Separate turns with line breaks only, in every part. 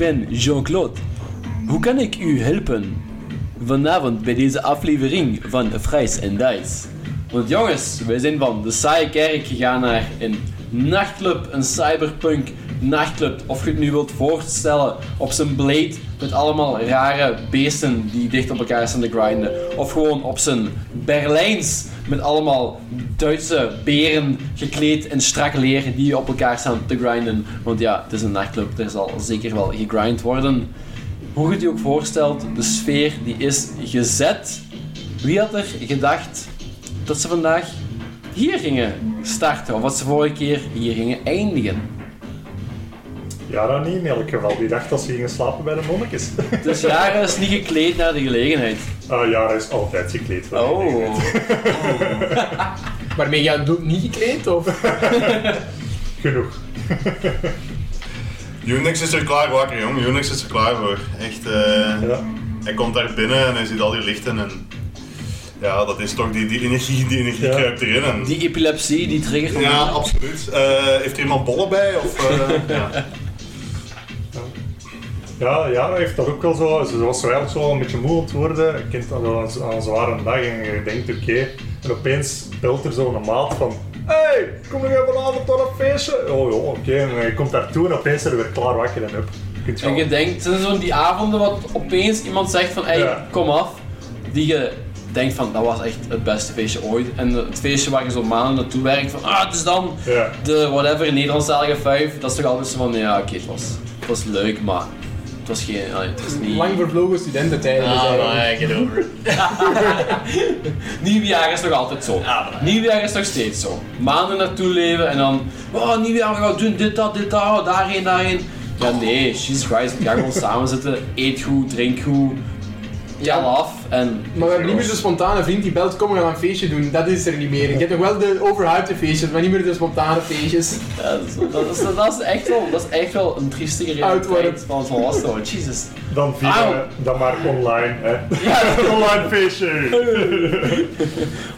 Ben Jean-Claude. Hoe kan ik u helpen? Vanavond bij deze aflevering van Fries en Dice. Want jongens, wij zijn van de saaie kerk gegaan naar een nachtclub, een cyberpunk nachtclub. Of je het nu wilt voorstellen op zijn blade met allemaal rare beesten die dicht op elkaar staan te grinden. Of gewoon op zijn Berlijns met allemaal Duitse beren gekleed in strak leer die op elkaar staan te grinden. Want ja, het is een nachtclub, er zal zeker wel gegrind worden. Hoe je het je ook voorstelt, de sfeer die is gezet. Wie had er gedacht dat ze vandaag hier gingen starten? Of wat ze vorige keer hier gingen eindigen?
Ja, dat niet in elk geval. Die dacht dat ze gingen slapen bij de monnikes.
Dus Jara is niet gekleed naar de gelegenheid.
Ah, ja, hij is altijd gekleed. voor de
Oh.
gelegenheid.
Waarmee jij doet niet gekleed? Of?
Genoeg.
Unix is er klaar wakker, jong. Unix is er klaar voor. Echt, eh,
Ja.
hij komt daar binnen en hij ziet al die lichten en... Ja, dat is toch die, die energie, die energie
Ja.
kruipt erin. En,
Die epilepsie, die triggert van
ja, absoluut. Eh, heeft er iemand bollen bij? Of, eh, ja.
Ja, ja, hij heeft dat ook wel zo. Ze was zo eigenlijk zo een beetje moe aan het worden. Aan een, aan een zware dag en je denkt oké. En opeens belt er zo'n maat van. Hey, kom je vanavond naar een feestje? Oh ja, oké. En je komt daartoe en opeens er weer klaar wakker en up. Je
En je denkt, het zijn zo'n die avonden wat opeens iemand zegt van, hey,
Ja.
kom af. Die je denkt van, dat was echt het beste feestje ooit. En het feestje waar je zo maanden naartoe werkt van, ah, het is dan
Ja.
de whatever, Nederlandstalige vijf. Dat is toch altijd zo van, ja, oké, het, was, het was leuk, maar het was geen, allee, het was niet...
Lang vervlogen studententijden. dus
Ah,
eigenlijk.
maar get over it. Nieuwjaar is nog altijd zo. Nieuwjaar is nog steeds zo. Maanden naartoe leven en dan, oh, nieuwjaar, we gaan doen dit, dat, dit, dat, oh, daarheen, daarheen. Ja, nee, Jesus Christ, we gaan gewoon samen zitten, eet goed, drink goed, ja, af en...
Maar we hebben niet meer de spontane vriend die belt, kom we gaan een feestje doen. Dat is er niet meer. Je hebt nog wel de overhyped feestjes, maar niet meer de spontane feestjes.
Ja, dat, is, dat, is, dat, is echt wel, dat is echt wel een triestige realiteit van het volwassen worden. Jesus.
Dan via, dan maar online. Hè.
Ja,
Een online feestje.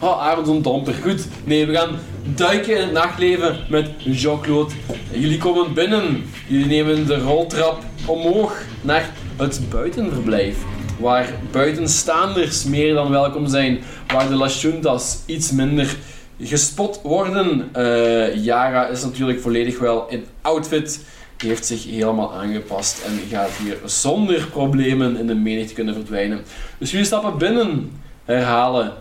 Oh, Arendsson Domper. Goed. Nee, we gaan duiken in het nachtleven met Jean-Claude. Jullie komen binnen. Jullie nemen de roltrap omhoog naar het buitenverblijf. Waar buitenstaanders meer dan welkom zijn. Waar de Las Juntas iets minder gespot worden. Eh, Yara is natuurlijk volledig wel in outfit. Die heeft zich helemaal aangepast en gaat hier zonder problemen in de menigte kunnen verdwijnen. Dus jullie stappen binnen, herhalen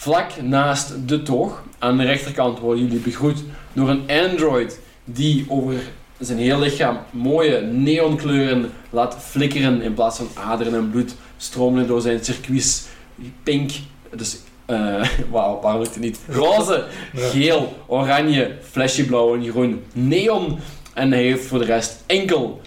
Vlak naast de toog, aan de rechterkant, worden jullie begroet door een android die over zijn heel lichaam mooie neonkleuren laat flikkeren in plaats van aderen en bloed stromen door zijn circuits. Pink, dus eh wauw, waarom lukt het niet? Roze, geel, oranje, flesje blauw en groen, neon. En hij heeft voor de rest enkel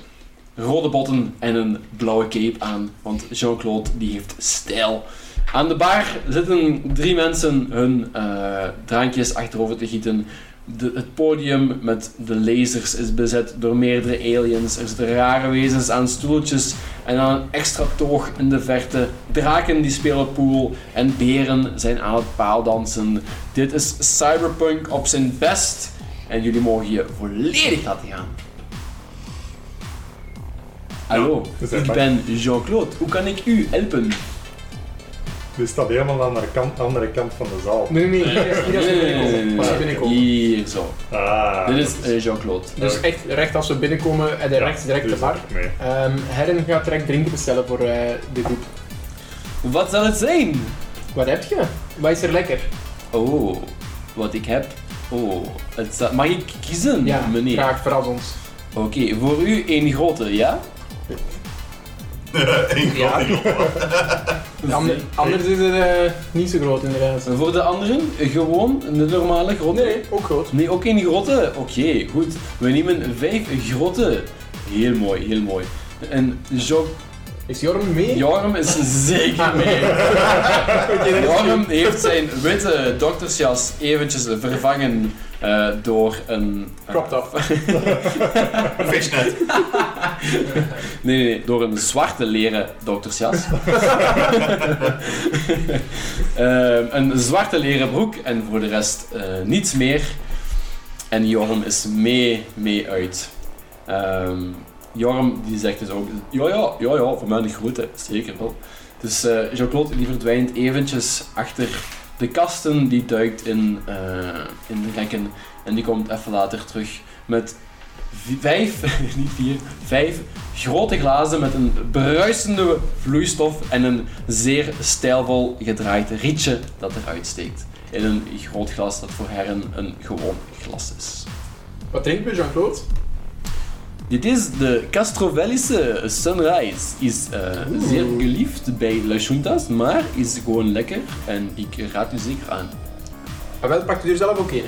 rode botten en een blauwe cape aan, want Jean-Claude die heeft stijl. Aan de bar zitten drie mensen hun eh, drankjes achterover te gieten. De, het podium met de lasers is bezet door meerdere aliens. Er zitten rare wezens aan stoeltjes en aan een extra toog in de verte. Draken die spelen pool en beren zijn aan het paaldansen. Dit is cyberpunk op zijn best en jullie mogen je volledig laten gaan. Hallo, ik ben Jean-Claude. Hoe kan ik u helpen?
Dit staat helemaal aan de andere kant, andere kant van de zaal.
Nee, nee, nee. Hier, binnenkomen.
Hier zo.
Ah,
Dit is eh, Jean-Claude.
Dus echt recht als we binnenkomen en
Ja,
rechts direct de bar.
mee.
Ehm Herren gaat direct drinken bestellen voor eh, de groep.
Wat zal het zijn?
Wat heb je? Wat is er lekker?
Oh, wat ik heb. Oh, het mag ik kiezen,
Ja,
meneer?
graag, verras ons.
Oké, voor u één grote, ja?
Eén
Ja. ander- anders is het eh, niet zo groot inderdaad.
En voor de anderen, gewoon de normale grote?
Nee, ook groot.
Nee, ook één grote? Oké, goed. We nemen vijf grote. Heel mooi, heel mooi. En Jo
Is Jorm mee?
Jorm is zeker mee. Jorm heeft zijn witte doktersjas eventjes vervangen eh, door een... eh,
Crop top.
Fishnet.
Nee, nee, nee, door een zwarte leren doktersjas. Ehm, een zwarte leren broek en voor de rest eh, niets meer. En Jorm is mee, mee uit. Ehm, Jorm die zegt dus ook, ja ja, ja ja, voor mij een grote, zeker wel. Dus eh Jean-Claude die verdwijnt eventjes achter de kasten, die duikt in, eh, in de rekken en die komt even later terug met vi- vijf, niet vier, vijf grote glazen met een bruisende vloeistof en een zeer stijlvol gedraaid rietje dat eruit steekt. In een groot glas dat voor heren een gewoon glas is.
Wat drinken we, Jean-Claude?
Dit is de Castrovellische Sunrise. Is eh, zeer geliefd bij La Juntas, maar is gewoon lekker en ik raad u zeker aan.
Ah, wel, pakt u er zelf ook een.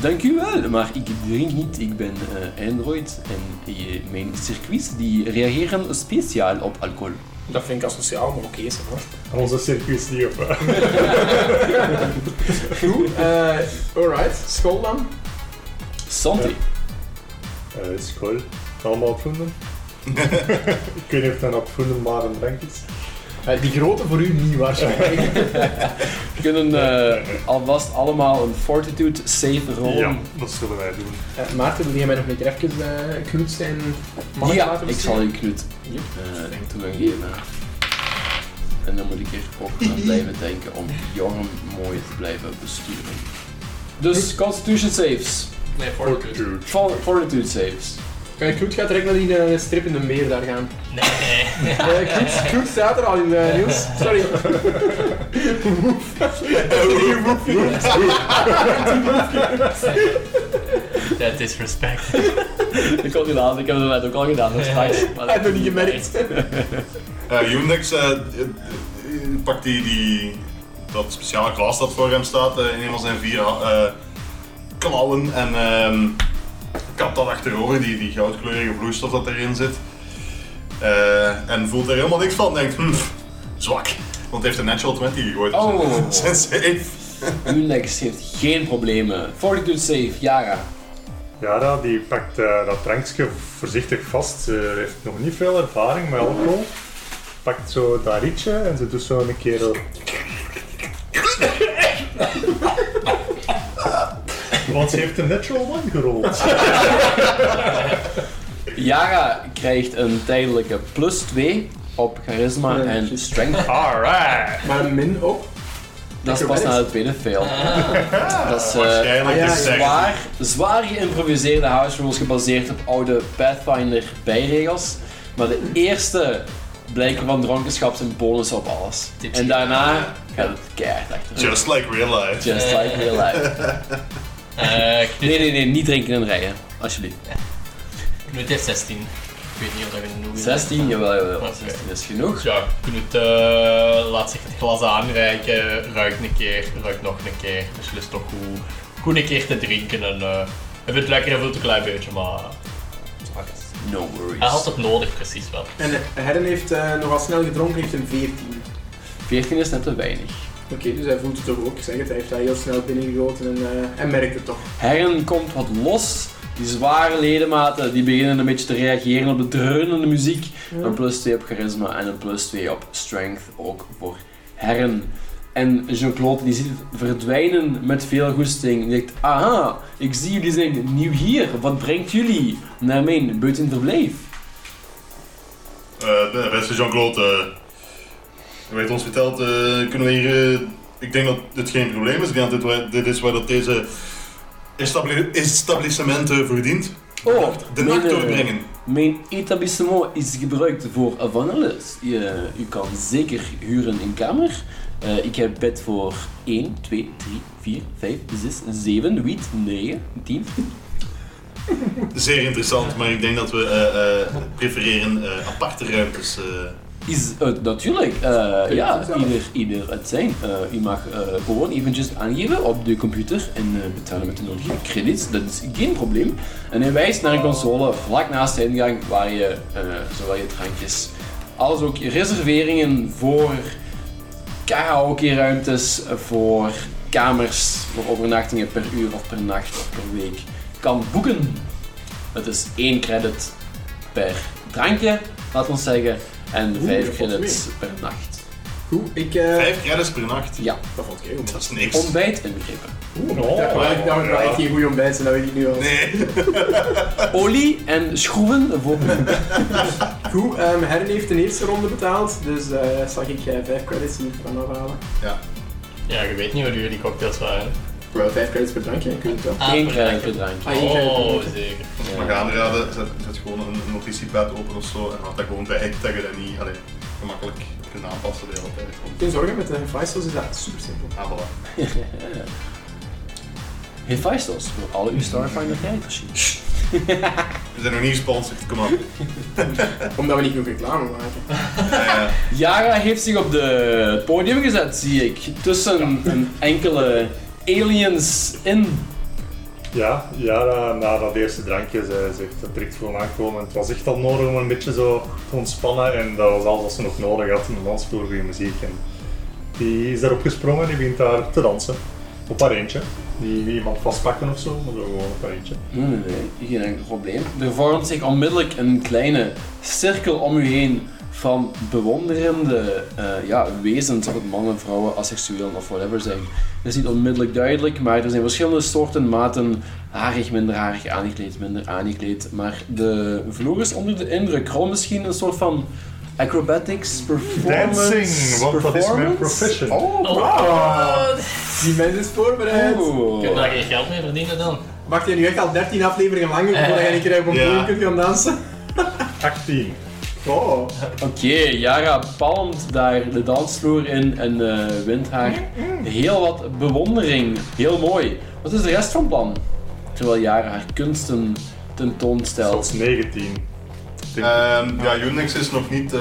Dank u wel, maar ik drink niet. Ik ben eh, Android en eh, mijn circuits die reageren speciaal op alcohol.
Dat vind ik asociaal, maar oké is hoor.
Onze circuits niet op.
Goed, alright. School dan.
Santé.
Eh, school. Allemaal opvoeden. ik weet niet of dat maar een drank is.
Eh, die grote voor u niet waarschijnlijk.
We kunnen eh, alvast allemaal een fortitude save rollen.
Ja, dat zullen wij doen.
Eh, Maarten, wil jij mij nog een keer even uh, en mannetje
Ja,
laten
ik zal u Knut eh, toegang geven. En dan moet ik er ook aan blijven denken om Jorm mooi te blijven besturen. Dus Constitution saves.
Nee, fortitude.
Fortitude.
For- Fortitude saves.
Kan je gaat direct naar die eh, strip in de meer daar gaan.
Nee.
Eh Knoet, Knoet staat er al in, eh, Niels. Sorry.
Dat is respect.
Ik kon niet laten, ik heb het net ook al gedaan, dat is straks. Maar
Hij heeft nog niet gemerkt.
Uh, Unix eh, eh, pakt die, die, dat speciale glas dat voor hem staat eh, in een van zijn vier eh, klauwen en ehm kapt dat achterover, die, die goudkleurige vloeistof dat erin zit. Eh, en voelt er helemaal niks van, denkt, hm, zwak. Want hij heeft een natural 20 gegooid. op
Oh.
zijn- save.
Ulex heeft geen problemen. Fortitude save, Yara.
Yara die pakt eh, dat drankje voorzichtig vast. Ze heeft nog niet veel ervaring met alcohol. Pakt zo dat rietje en ze doet zo een keer. zo- Want ze heeft een natural one gerold.
Yara krijgt een tijdelijke plus 2 op charisma
Ja,
en strength.
Alright!
Maar een min op.
Dat is pas na de tweede fail. Dat is eh,
Waarschijnlijk
ah, ja,
het
zwaar, zwaar geïmproviseerde house rules gebaseerd op oude Pathfinder bijregels. Maar de eerste blijken van dronkenschap zijn bonus op alles.
Tipsy.
En daarna gaat het keihard achter.
Just like real life.
Just like real life.
Eh
Nee, nee, nee, niet drinken en rijden. Alsjeblieft.
Knut heeft 16. Ik weet niet of dat genoeg is.
16, jawel, jawel.
Oké.
16 is genoeg.
Ja, Knut eh, laat zich het glas aanreiken, ruikt een keer, ruikt nog een keer. Dus lust toch goed, goed een keer te drinken. En, eh hij vindt het lekker, hij voelt een klein beetje, maar...
No worries.
Hij had het nodig, precies wel.
En Herren heeft eh, nogal snel gedronken, heeft een 14.
14 is net te weinig.
Oké, dus hij voelt het toch ook. Zeg het, hij heeft dat heel snel binnengegoten en eh, hij merkt het toch.
Herren komt wat los. Die zware ledematen die beginnen een beetje te reageren op de dreunende muziek. Een plus 2 op charisma en een plus 2 op strength ook voor Herren. En Jean-Claude die ziet het verdwijnen met veel goesting. Die denkt, aha, ik zie jullie zijn nieuw hier. Wat brengt jullie naar mijn buitenverblijf?
Eh, de beste Jean-Claude, eh, u heeft ons verteld, eh, kunnen we hier... eh, ik denk dat dit geen probleem is. Ik denk dat dit, is waar dat deze establi- establishment eh, voor dient.
Oh,
De nacht doorbrengen.
Mijn etablissement is gebruikt voor van alles. Je, u kan zeker huren een kamer. Eh, ik heb bed voor 1, 2, 3, 4, 5, 6, 7, 8, 9, 10.
Zeer interessant, maar ik denk dat we eh, eh, prefereren aparte ruimtes.
Is het natuurlijk. eh, ja, ieder, ieder het zijn. Eh, u mag gewoon eventjes aangeven op de computer en betalen met de nodige credits. Dat is geen probleem. En hij wijst naar een console vlak naast de ingang waar je zowel je drankjes als ook je reserveringen voor karaoke-ruimtes, voor kamers, voor overnachtingen per uur of per nacht of per week kan boeken. Het is één credit per drankje, laten we zeggen, en
Oeh,
vijf
dat valt
credits per nacht.
Goed, ik... eh
Vijf credits per nacht.
Ja,
Dat valt heel goed.
Dat is niks.
ontbijt inbegrepen.
Oh,
Ja, maar ik dat wel echt geen goede ontbijt zijn, dat weet ik nu al.
Nee.
Olie en schroeven voor
Goed, ehm Herren heeft de eerste ronde betaald, dus eh zal ik eh, vijf credits hier van afhalen.
Ja, je weet niet hoe duur die cocktails waren.
Wel vijf credits per drankje, je kunt het wel.
één kruid per drankje.
Ah, één credit per
Oh,
drankje.
zeker.
Maar gaan raden, zet, zet gewoon een notitiepad open of zo en had dat gewoon bij dat je dat niet allee, gemakkelijk kunt aanpassen de hele tijd.
Geen zorgen, met de Hephaestus is dat super simpel.
Ah, voilà.
Hephaestus, voor alle uw Starfinder kijkers.
We zijn nog niet gesponsord, kom op.
Omdat we niet genoeg reclame maken.
Eh,
Yara heeft zich op de, het podium gezet, zie ik. Tussen een enkele aliens in.
Ja, ja na, na dat eerste drankje, ze zegt het direct voor aankomen. Het was echt al nodig om een beetje zo te ontspannen en dat was alles wat ze nog nodig had, een dansvloer, goede muziek. En die is daarop gesprongen en die begint daar te dansen. Op haar eentje. Die die iemand vastpakken of zo, maar zo gewoon op haar eentje.
Nee, nee, nee, geen enkel probleem. Er vormt zich onmiddellijk een kleine cirkel om u heen van bewonderende eh, ja, wezens, of het mannen, vrouwen, asexueel of whatever zijn. Dat is niet onmiddellijk duidelijk, maar er zijn verschillende soorten, maten, harig, minder harig, aangekleed, minder aangekleed. Maar de vloer is onder de indruk. Rol misschien een soort van acrobatics, performance.
Dancing, want dat is mijn
performance?
profession.
Oh,
Oh,
Die mens is voorbereid.
Ik heb daar geen geld mee verdienen dan.
Wacht je nu echt al 13 afleveringen lang voordat je een keer op een podium kunt gaan dansen?
18.
Oh.
Oké, Yara palmt daar de dansvloer in en eh wint haar heel wat bewondering. Heel mooi. Wat is de rest van plan? Terwijl Yara haar kunsten tentoonstelt.
Zelfs 19.
Ehm, ja, Unix is nog niet. eh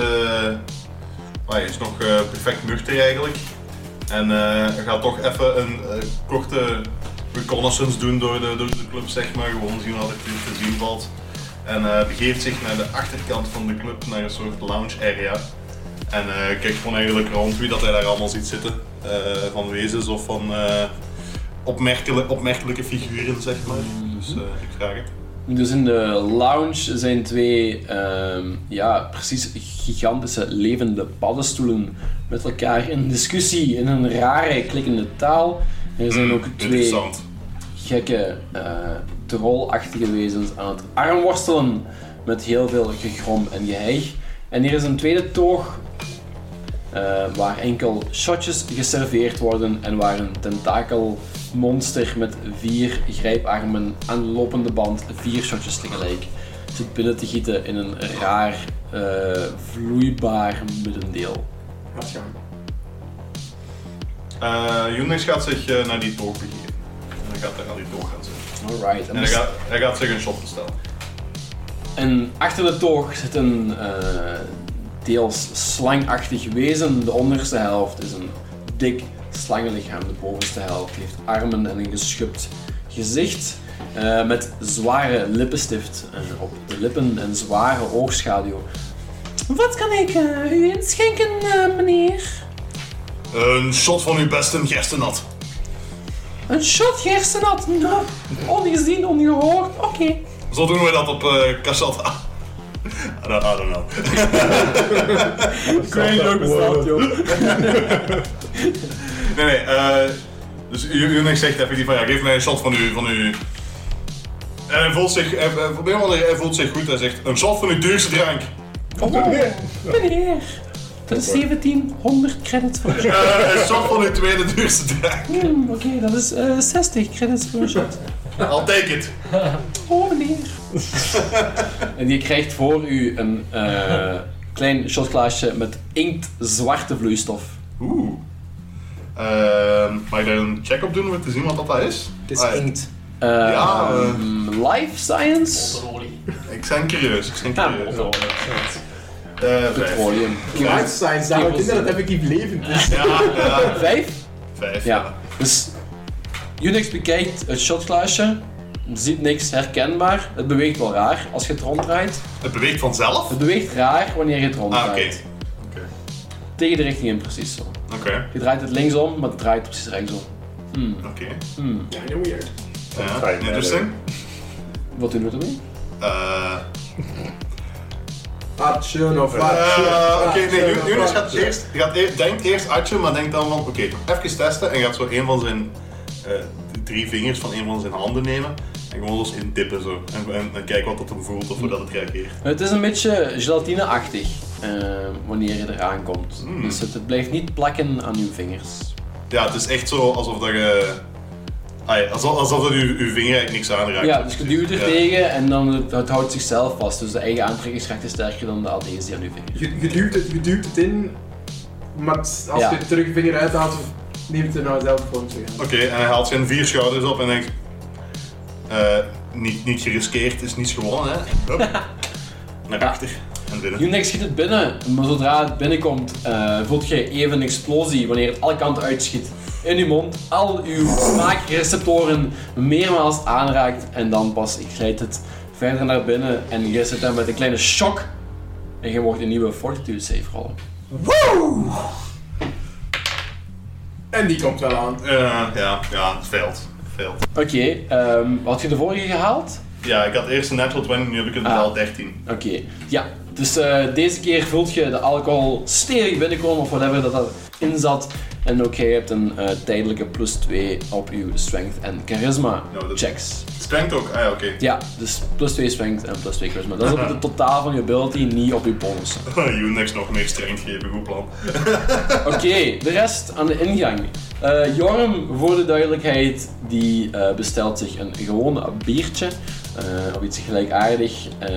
hij is nog eh, perfect nuchter eigenlijk. En eh, hij gaat toch even een korte reconnaissance doen door de, door de club, zeg maar. Gewoon zien wat er te zien valt. En eh, begeeft zich naar de achterkant van de club, naar een soort lounge area. En eh, kijkt gewoon eigenlijk rond wie dat hij daar allemaal ziet zitten. eh, van wezens of van opmerkelijke, opmerkelijke figuren, zeg maar. Dus ik vraag het.
Dus in de lounge zijn twee, ehm, ja, precies gigantische levende paddenstoelen met elkaar in discussie in een rare klikkende taal. Er zijn ook twee
Interessant.
Gekke, eh trollachtige wezens aan het armworstelen met heel veel gegrom en geheig. En hier is een tweede toog eh, waar enkel shotjes geserveerd worden en waar een tentakelmonster met vier grijparmen aan de lopende band vier shotjes tegelijk zit binnen te gieten in een raar eh, vloeibaar middendeel.
Gaat gaan.
Uh, gaat zich eh, naar die toog begeven. En hij gaat daar aan die toog gaan zitten.
Alright.
En hij gaat, hij gaat zich een shot bestellen.
En achter de toog zit een eh, deels slangachtig wezen. De onderste helft is een dik slangenlichaam. De bovenste helft heeft armen en een geschupt gezicht. eh, met zware lippenstift eh, op de lippen en zware oogschaduw. Wat kan ik eh, u inschenken, meneer?
Een shot van uw beste gerstenat.
Een shot gerstenat. Nou, ongezien, ongehoord. Oké.
Zo doen we dat op uh, Casata. I don't, I don't know.
Ik weet niet hoe bestaat, joh.
Nee, nee. eh dus U- Unix zegt effectief van ja, geef mij een shot van u. Van u. En hij voelt zich, hij, hij, hij voelt zich goed. Hij zegt een shot van uw duurste drank.
Oh, meneer. Dat is 1700 credits voor een shot.
Eh, een shot van uw tweede duurste drank.
Hmm, Oké, dat is eh 60 credits voor een shot.
I'll take it.
Oh, meneer. en je krijgt voor u een eh, klein shotglaasje met inktzwarte vloeistof.
Oeh. Ehm, mag ik daar een check op doen om te zien wat dat, dat is?
Het is
Ah, ja.
inkt.
Eh,
Ja, eh.
ehm, life science?
Ik ben curieus. Ik ben curieus.
motoren.
Eh, vijf.
Petroleum.
Science, dat houdt in dat het effectief levend is.
Ja, ja.
Vijf?
Vijf.
Ja. Dus Unix bekijkt het shotglaasje, ziet niks herkenbaar. Het beweegt wel raar als je het ronddraait.
Het beweegt vanzelf?
Het beweegt raar wanneer je het
Ah, oké.
ronddraait.
Oké.
Tegen de richting in, precies zo.
Oké.
Je draait het linksom, maar het draait precies rechtsom. Hmm.
Oké.
Hmm.
Ja, heel weird.
Ja, interesting.
Wat doen we ermee?
Eh,
Action of
Eh,
action.
Oké, nee,
action
Joen-
of
Jonas gaat eerst, gaat eerst, denkt eerst Atje, maar denkt dan van, oké, even testen en gaat zo een van zijn eh, drie vingers van een van zijn handen nemen en gewoon eens intippen zo. En, en, en kijken wat dat hem voelt of hoe dat het reageert.
Het is een beetje gelatine-achtig eh, wanneer je eraan komt.
Hmm.
Dus het, het blijft niet plakken aan uw vingers.
Ja, het is echt zo alsof dat je... Alsof, alsof dat je, je vinger eigenlijk niks aanraakt.
Ja, dus je duwt er
Ja.
tegen en dan het, het houdt zichzelf vast. Dus de eigen aantrekkingskracht is sterker dan de adhesie aan uw vingers.
Je, je, duwt het, je duwt het in, maar als
Ja.
je terug je vinger uithaalt, neemt het er nou zelf vorm terug.
Oké, en hij haalt zijn vier schouders op en denkt... eh, niet, niet geriskeerd is niets gewonnen, hè. Hup. Naar achter en binnen.
Unix schiet het binnen, maar zodra het binnenkomt, eh, voelt je even een explosie wanneer het alle kanten uitschiet. In uw mond, al uw smaakreceptoren meermaals aanraakt en dan pas glijdt het verder naar binnen en je zit dan met een kleine shock en je mocht een nieuwe fortitude save rollen.
En die komt wel aan.
Eh, ja, ja, het veld. Veld.
Oké, ehm, had je de vorige gehaald?
Ja, ik had eerst een natural 20, nu heb ik het
Ah.
wel 13.
Oké, ja. Dus eh, deze keer voelt je de alcohol stevig binnenkomen of whatever dat erin zat. En ook jij hebt een eh, tijdelijke plus 2 op uw strength en charisma
Ja, dat-
checks.
Strength ook? Ah ja, oké.
Ja, dus plus 2 strength en plus 2 charisma. Dat is op het totaal van je ability, niet op je bonussen.
Unix nog meer strength geven, goed plan.
Oké, de rest aan de ingang. Eh, Jorm, voor de duidelijkheid, die eh, bestelt zich een gewone biertje. Eh, of iets gelijkaardig. eh,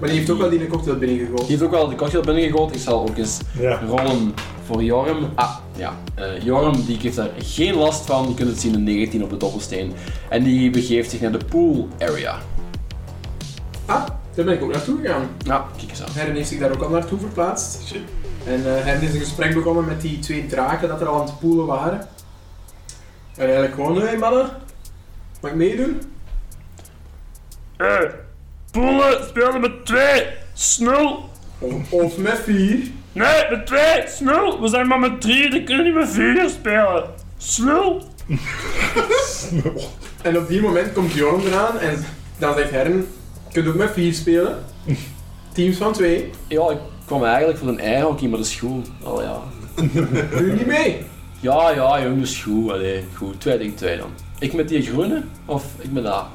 Maar die heeft ook wel die in een cocktail binnengegooid.
Die heeft ook wel de cocktail binnengegooid. Ik zal ook eens
Ja.
rollen voor Jorm. Ah, ja. Eh, Jorm die heeft daar geen last van. Je kunt het zien, een 19 op de dobbelsteen. En die begeeft zich naar de pool area.
Ah, daar ben ik ook naartoe gegaan.
Nou, kijk eens aan.
Herren heeft zich daar ook al naartoe verplaatst.
Shit.
En eh Herren is een gesprek begonnen met die twee draken dat er al aan het poelen waren. En eigenlijk gewoon, hé hey, mannen, mag ik meedoen?
Eh, poelen spelen met twee. Snel.
Of, of met vier.
Nee, met twee. Snel. We zijn maar met drie. Dan kunnen we niet met vier spelen. Snel.
En op die moment komt Jorn eraan en dan zegt Herren, je kunt ook met vier spelen. Teams van twee.
Ja, ik kwam eigenlijk voor een eierhockey, maar dat is goed. Oh ja.
Doe je niet mee?
Ja, ja, jongen, dat is goed. Allee, goed. Twee denk twee dan. Ik met die groene? Of ik met dat?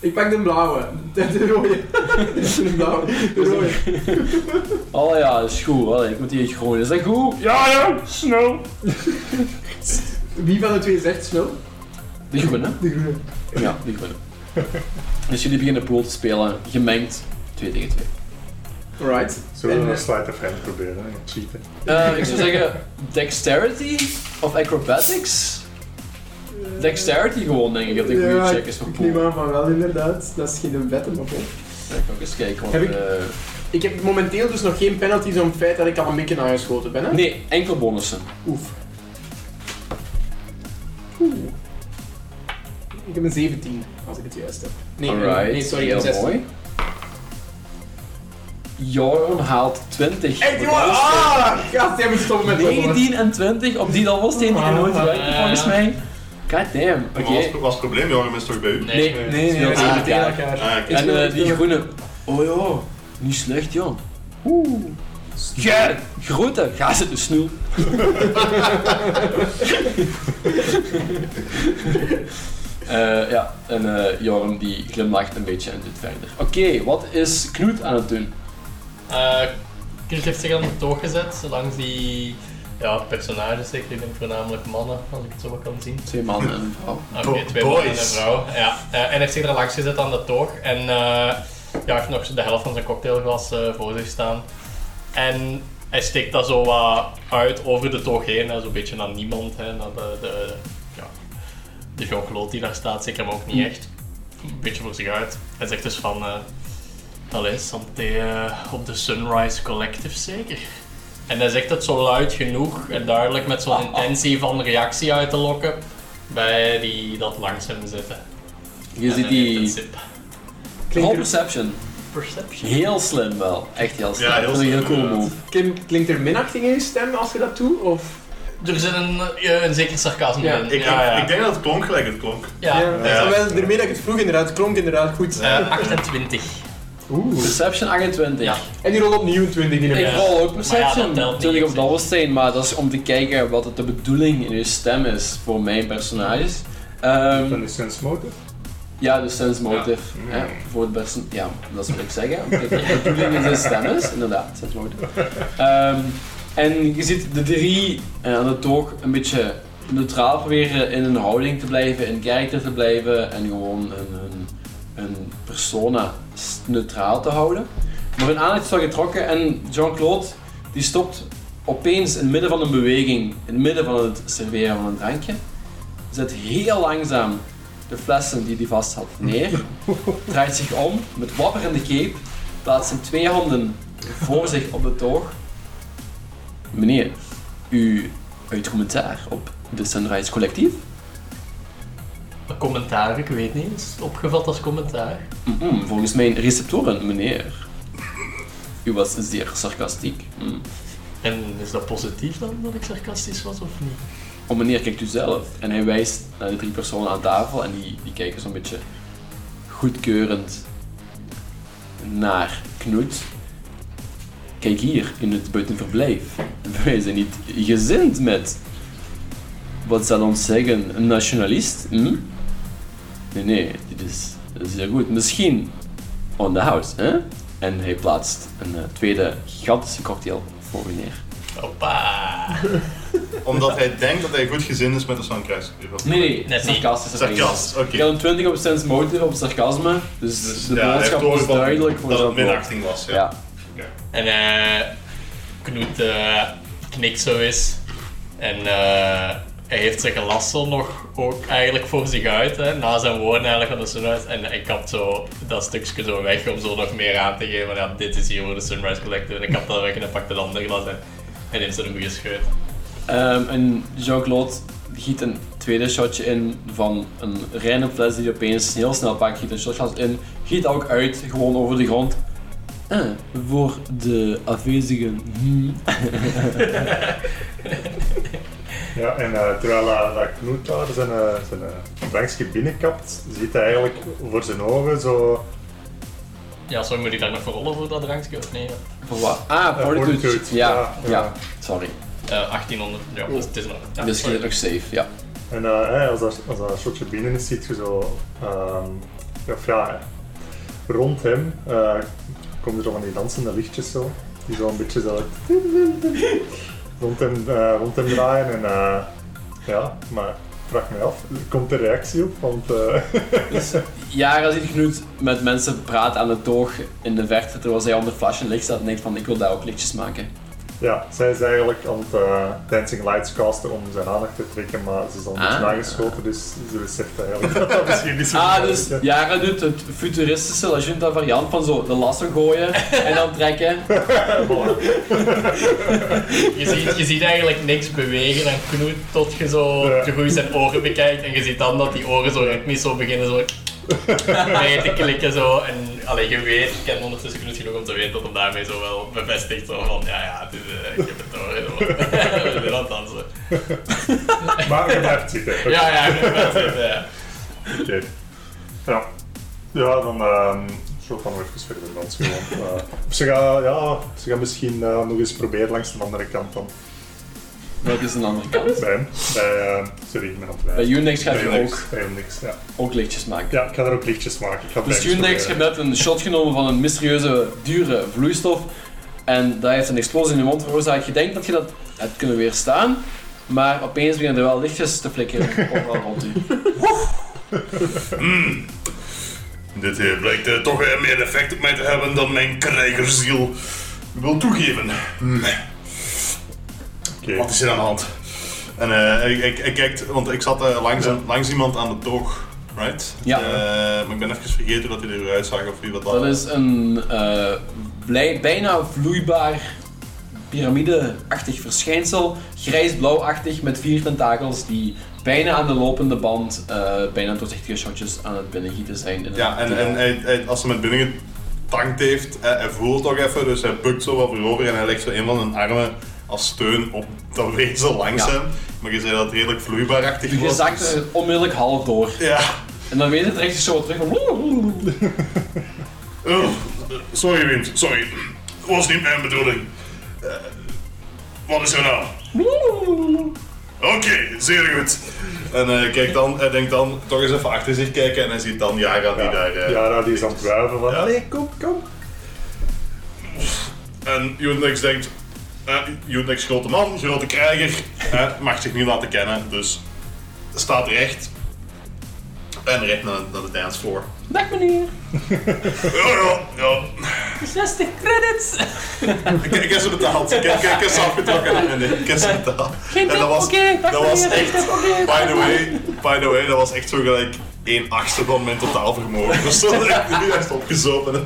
Ik pak de blauwe. De, de rode. de blauwe. De rode.
Oh ja, dat is goed. Allee, ik met die groene. Is dat goed?
Ja, ja. Snel.
Wie van de twee zegt snel?
De groene.
De groene.
Ja, die groene. Dus jullie beginnen pool te spelen, gemengd, 2 tegen 2.
Alright.
Zullen we
En,
een sleight of hand proberen? hè? Cheaten.
Eh, ik zou zeggen dexterity of acrobatics? Dexterity gewoon, denk ik, dat een goede
ja,
check is voor
ik neem
pool.
aan van wel inderdaad. Dat is geen wetten op. hè.
Ja, ik ook eens kijken, want...
Heb ik-
eh,
Ik heb momenteel dus nog geen penalties om het feit dat ik al een beetje aangeschoten ben. Hè?
nee, enkel bonussen.
Oef. Oeh. Ik heb een 17, als ik het juist heb. Nee, nee,
Alright,
nee sorry,
heel
een 16.
mooi. Jorn haalt 20.
Echt jongen, ah! Gast, jij moet stoppen met dat, jongen.
19 en 20 op die dobbelsteen die je nooit
ja.
volgens mij. God damn, oké.
Wat was, was het probleem? Joram is toch bij u?
Nee.
Nee,
Nee,
elkaar.
Ah.
Is
En eh, die groene. Oh ja, niet slecht, joh. Oeh. Jij, grote, ga ze dus snel. Eh, ja, en eh Jorm die glimlacht een beetje en doet verder. Oké, wat is Knoet aan het doen?
Eh Knut heeft zich aan de toog gezet, langs die ja, personages, zeker, ik denk voornamelijk mannen, als ik het zo kan zien.
Twee mannen en een vrouw.
Oké, twee mannen en een vrouw. Ja, eh, en heeft zich er langs gezet aan de toog. En eh ja, heeft nog de helft van zijn cocktailglas eh, voor zich staan. En hij steekt dat zo wat uit over de toog heen, zo'n beetje naar niemand, hè, naar de, de, ja, de Jean-Claude die daar staat, zeker maar ook niet echt. Een beetje voor zich uit. Hij zegt dus van, eh allee, santé eh, op de Sunrise Collective zeker. En hij zegt het zo luid genoeg en duidelijk met zo'n intentie van reactie uit te lokken bij die dat langs hem zitten.
Je
En
ziet die...
Klinkt er,
perception.
Perception.
Heel slim wel. Echt heel slim.
Ja, heel
Dat is een heel
slim,
cool move.
klinkt, klinkt er minachting in je stem als je dat doet? Of?
Er zit een, eh, een zeker sarcasme
Ja.
in.
Ik,
ja, ja.
ik denk dat het klonk gelijk het klonk.
ja.
ja. Daarmee dat ik het vroeg inderdaad, het klonk inderdaad goed.
Eh, 28.
Oeh.
Perception 28.
Ja.
En die rolt opnieuw een 20 in de
Ik
Ja.
rol ook
Maar ja,
Perception.
dat niet,
20 op dobbelsteen, maar dat is om te kijken wat het de bedoeling in uw stem is voor mijn personages. Ehm,
Dan is sense motive.
ja, de sense motive.
Ja.
hè, voor het perso- ja, dat is wat ik zeg. hè. De bedoeling in zijn stem is, inderdaad, sense motive. Ehm, en je ziet de drie eh, aan de toog een beetje neutraal proberen in een houding te blijven, in character te blijven en gewoon een, een, een persona neutraal te houden. Maar hun aandacht is wel getrokken en Jean-Claude die stopt opeens in het midden van een beweging, in het midden van het serveren van een drankje, zet heel langzaam de flessen die hij vast had neer, draait zich om met wapperende cape, plaatst zijn twee handen voor zich op de toog. Meneer, u uit commentaar op de Sunrise Collectief?
Een commentaar, ik weet niet. Is het opgevat als commentaar?
Volgens mijn receptoren, meneer. U was zeer sarcastiek. Mm.
En is dat positief dan, dat ik sarcastisch was of niet?
Oh meneer, kijkt u zelf. En hij wijst naar de drie personen aan tafel en die, die kijken zo'n beetje goedkeurend naar Knoet. Kijk hier, in het buitenverblijf. Wij zijn niet gezind met, wat zal ons zeggen, een nationalist. Hm? Nee, nee, dit is zeer goed. Misschien on the house, hè? En hij plaatst een eh, tweede gigantische cocktail voor u neer.
Hoppa!
Omdat hij denkt dat hij goed gezind is met de Suncruis.
Nee, nee,
Net niet.
sarcastisch.
Sarcast, oké.
Ik had een 20 op sense motive op sarcasme, dus,
Dus
de
ja,
boodschap was duidelijk voor
dat het minachting was. Ja.
Ja.
En eh Knoet eh, knikt zo eens. En eh, hij heeft zijn glas zo nog ook eigenlijk voor zich uit, hè, na zijn woorden eigenlijk van de Sunrise. En ik had zo dat stukje zo weg om zo nog meer aan te geven. Ja, dit is hier voor de Sunrise Collective. En ik had dat weg en hij pakte het andere glas en hij neemt zo'n goede scheut.
Ehm, en Jean-Claude giet een tweede shotje in van een reine fles die opeens heel snel pakt, giet een shotglas in, giet ook uit, gewoon over de grond. Ah, voor de afwezigen.
Ja, en eh, terwijl uh, dat Knoet daar zijn, uh, zijn uh, drankje binnenkapt, ziet hij eigenlijk voor zijn ogen zo...
Ja, sorry, moet ik daar nog voor rollen voor dat drankje of nee?
Voor wat? Ah, fortitude. Ja,
ja,
ja,
ja.
sorry.
Eh 1800, ja, dus het is nog. Ja,
dus je nog safe, ja.
En eh, hè, als, dat, als dat shotje binnen is, ziet je zo... ehm, of ja, rond hem eh, komen er zo van die dansende lichtjes zo. Die zo een beetje zo... rond, hem, eh, rond draaien en... eh, ja, maar vraag me af, komt er reactie op? Want... eh,
Jaren ziet Knut met mensen praten aan de toog in de verte terwijl zij onder flash en licht staat en denkt van ik wil daar ook lichtjes maken.
Ja, zij is eigenlijk aan het eh, Dancing Lights casten om zijn aandacht te trekken, maar ze is al
Ah.
nageschoten, dus ze beseft eigenlijk dat dat misschien niet zo
Ah,
goed
dus
is, hè.
Jara doet het futuristische La Junta variant van zo de lasso gooien en dan trekken.
Je ziet, je ziet eigenlijk niks bewegen en Knoet tot je zo
Ja.
te goed zijn oren bekijkt en je ziet dan dat die oren zo ritmisch zo beginnen zo mee te klikken zo en allee, je weet, ik ken ondertussen Knoet genoeg om te weten dat hem daarmee zo wel bevestigt zo van ja ja, het is, eh, ik heb het door, we zijn aan het dansen.
Maar je blijft zitten. oké.
Ja ja, ik ben het, ja.
Oké. Ja. Ja, dan ehm zo van nog even verder dansen gewoon. Eh, of ze gaan, ja, ze gaan misschien eh, nog eens proberen langs de andere kant dan.
Welke is een andere kant?
Bij hem. Bij, eh, sorry, ik ben aan het
Bij. Unix ga je ook,
Bij Unix, ja.
ook lichtjes maken.
Ja, ik ga daar ook lichtjes maken. Ik ga
Dus Unix
proberen.
net een shot genomen van een mysterieuze, dure vloeistof. En dat heeft een explosie in je mond veroorzaakt. Je denkt dat je dat hebt kunnen weerstaan. Maar opeens beginnen er wel lichtjes te flikkeren overal rond u.
Dit eh, blijkt eh, toch meer effect op mij te hebben dan mijn krijgersziel wil toegeven. Hmm. Wat is er aan de hand? En eh, ik, ik, ik kijk, want ik zat eh, langs, iemand aan de toog, right?
Ja.
Eh, maar ik ben even vergeten dat hij eruit zag of wie wat dat
Dat is een blij- bijna vloeibaar piramide-achtig verschijnsel. Grijs-blauwachtig met vier tentakels die bijna aan de lopende band bijna doorzichtige shotjes aan het binnengieten zijn.
Ja, en, en hij, hij- als hij met binnen getankt heeft, hij, hij voelt toch even, dus hij bukt zo wat voorover en hij legt zo een van zijn armen als steun op dat wezen langs
Ja.
hem. Maar je zei dat het redelijk vloeibaarachtig
Je
was.
zakt
dus-
onmiddellijk half door.
Ja.
En dan weet het recht zo terug van...
Ugh. sorry Wind, sorry. Was niet mijn bedoeling. Eh, wat is er nou? Oké, zeer goed. En hij kijkt dan, hij denkt dan toch eens even achter zich kijken en hij ziet dan Yara die daar... eh,
Ja, die is aan het wuiven van,
Ja.
allee, kom, kom.
En Unix denkt, eh Unix grote man, grote krijger, eh, mag zich niet laten kennen, dus staat recht. En recht naar, naar de dancefloor.
Dag meneer.
Ja, ja, ja.
60 credits.
Ik, ik heb ze betaald. Ik, ik, ik heb ze afgetrokken en ik heb ze betaald.
Geen
En dat was,
oké. Dag
dat was echt, by the way, by the way, dat was echt zo gelijk 1 achtste van mijn totaalvermogen. Dus dat is echt nu opgezopen. hè.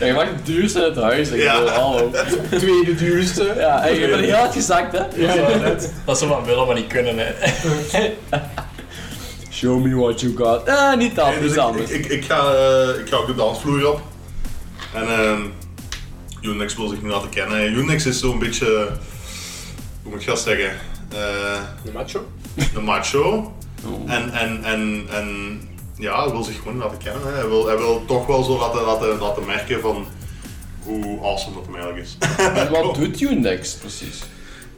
Ja, je mag het duurste het huis. Ik
Ja.
bedoel, hallo.
Tweede duurste.
Ja, en je bent heel hard gezakt, hè?
Dat ze wat willen, maar niet kunnen. Hè.
Show me what you got. Ah, niet dat,
Nee, dus
anders.
ik, ik, ik ga, eh, ik ga ook de dansvloer op. En ehm Unix wil zich niet laten kennen. Unix is zo'n beetje, hoe moet ik dat zeggen, eh
De macho.
de macho. En, en, en, en ja, hij wil zich gewoon laten kennen. Hè. Hij, wil, hij wil toch wel zo laten, laten, laten merken van hoe awesome dat hem eigenlijk is.
En wat doet Unix precies?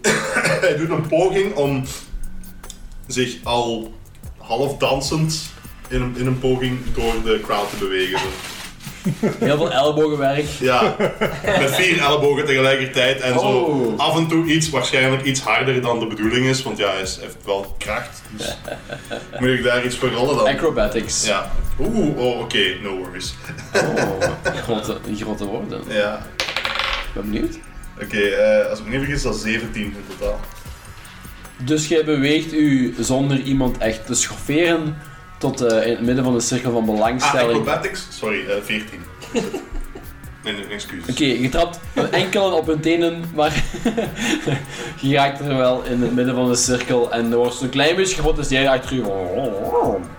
hij doet een poging om zich al half dansend in een, in een poging door de crowd te bewegen.
Heel veel ellebogenwerk.
Ja, met vier ellebogen tegelijkertijd en zo
Oh.
af en toe iets, waarschijnlijk iets harder dan de bedoeling is, want ja, hij heeft wel kracht. Dus moet ik daar iets voor rollen dan?
Acrobatics.
Ja. Oeh, oh, oké, no worries.
Oh, grote, grote woorden. Ik
Ja.
ben benieuwd.
Oké, eh, als ik me niet vergis, dat is 17 in totaal.
Dus jij beweegt u zonder iemand echt te schofferen tot eh, in het midden van de cirkel van
Ah,
belangstelling. Oké,
acrobatics? Sorry, eh 14. nee, nee, excuus.
je trapt met enkelen op hun tenen, maar je raakt er wel in het midden van de cirkel en er wordt zo'n klein beetje geprotesteerd achter u.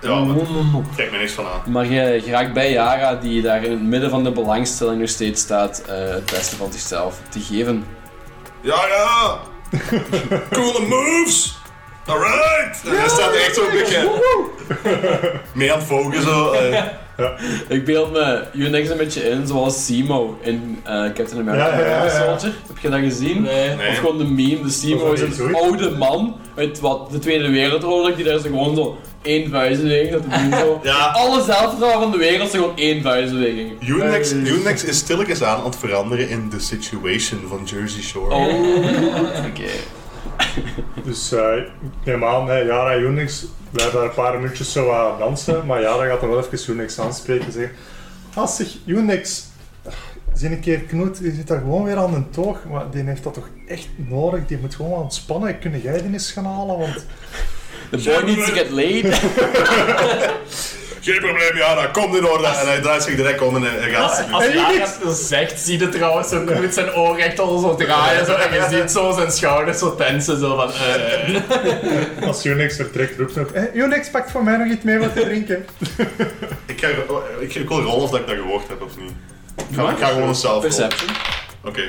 Ja, maar trek me niks van aan.
Maar je, je raakt bij Yara, die daar in het midden van de belangstelling nog steeds staat, eh, het beste van zichzelf te geven.
Ja, ja! Coole moves! Alright! En hij staat echt zo'n beetje mee aan het volgen zo. eh.
Ik beeld me Unix een beetje in zoals Simo in eh, Captain America
Ja, ja, ja, ja.
Winter Soldier. Heb je dat gezien?
Nee.
Nee.
Of gewoon de meme, de Simo is een
zoiets?
oude man uit wat, de Tweede Wereldoorlog, die daar zo gewoon zo één vuistbeweging dat doet zo.
Ja.
Alle zelfvertrouwen van de wereld zijn gewoon één vuistbeweging.
Unix, Unix is stilletjes aan aan het veranderen in The Situation van Jersey Shore.
Oh, oké.
Dus eh, ik neem aan, en Unix blijven daar een paar minuutjes zo aan dansen, maar Yara gaat dan wel even Unix aanspreken en zeggen Ah zeg, Unix, zie een keer Knoet, die zit daar gewoon weer aan een toog, maar die heeft dat toch echt nodig, die moet gewoon ontspannen, kun jij die eens gaan halen, want...
The boy needs to get laid.
Geen probleem, ja, dat komt in orde. En hij draait zich direct om en hij gaat.
Als hij dat zegt, zie je trouwens zo met zijn ogen echt al zo draaien. Zo, en je ziet zo zijn schouders zo tensen. Zo van, eh.
Als Unix vertrekt, roept ze nog hey, Unix, pak voor mij nog iets mee wat te drinken.
Ik, ga, ik, ik wil rollen of dat ik dat gehoord heb of niet. Ik ga, ik ga gewoon zelf.
Perception.
Oké.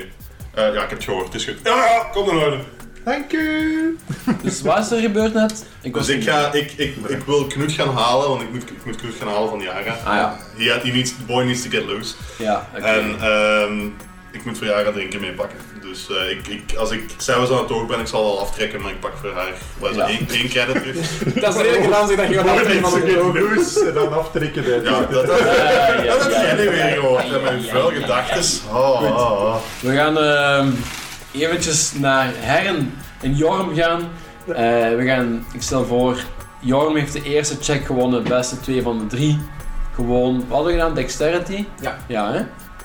Eh, ja, ik heb het gehoord, het is goed. Ja, ja, komt in orde.
Dank u!
Dus wat is er gebeurd net? Ik was
Dus ik, ga, ik, ik, ik wil Knut gaan halen, want ik moet, ik moet Knut gaan halen van Yara.
Ah ja.
He, had- he needs, the boy needs to get loose.
Ja, oké.
En ehm, ik moet voor Yara drinken meepakken. Dus eh, ik, ik, als ik zelfs aan het oog ben, ik zal wel aftrekken, maar ik pak voor haar wat dat,
Ja.
één, één credit terug.
Dat is de enige kans dat je gaat aftrekken van logo.
loose en dan aftrekken. hè.
Ja, dat, dat,
Ja, ja,
dat heb
ja.
jij niet weer gehoord. Dat mijn vuil gedachtes. Oh, oh, oh.
We gaan ehm eventjes naar Herren en Jorm gaan. Eh, we gaan, ik stel voor, Jorm heeft de eerste check gewonnen, beste twee van de drie. Gewoon, wat hadden we gedaan? Dexterity?
Ja.
Ja, hè?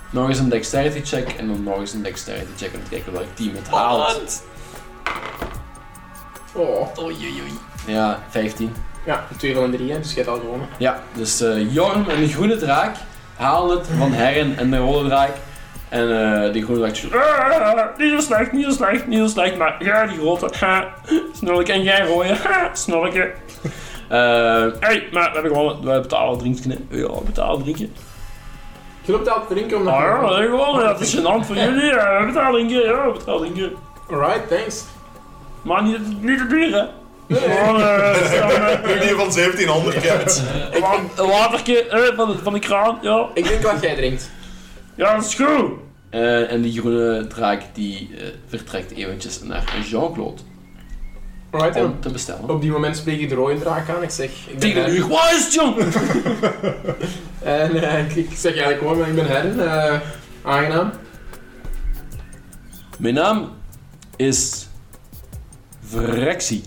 Nog eens een dexterity check en dan nog eens een dexterity check om te kijken welk team het haalt.
Oh.
Oei, oei, oei.
Ja, 15.
Ja, twee van de drie, hè, dus je hebt al gewonnen.
Ja, dus eh, Jorm en de groene draak halen het van Herren en de rode draak. En eh die groene zegt,
Ah, niet zo slecht, niet zo slecht, niet zo slecht, maar ja, die grote. Ha, snorke en jij rode. Ha, snorke.
eh,
Hey, maar we hebben gewoon, we betalen drinken. Ja, we betalen drinken.
Je loopt altijd te drinken omdat
Ah ja,
je...
dat is gewoon, dat is gênant voor jullie. Ja, we betalen drinken, ja, we betalen drinken.
Alright, thanks.
Maar niet, niet te duur, hè. Gewoon, eh, staan, eh,
van 1700 credits.
wa- een watertje eh, van, de, van de kraan, ja.
Ik denk wat jij drinkt.
Ja, dat is goed.
Eh, en die groene draak die eh, vertrekt eventjes naar Jean-Claude
Alright, en
om te bestellen.
op die moment spreek ik de rode draak aan. Ik zeg... Ik ben
Tegen wat is John?
En eh, ik, ik zeg eigenlijk gewoon, maar ik ben Herren. eh, aangenaam.
Mijn naam is Vrexie.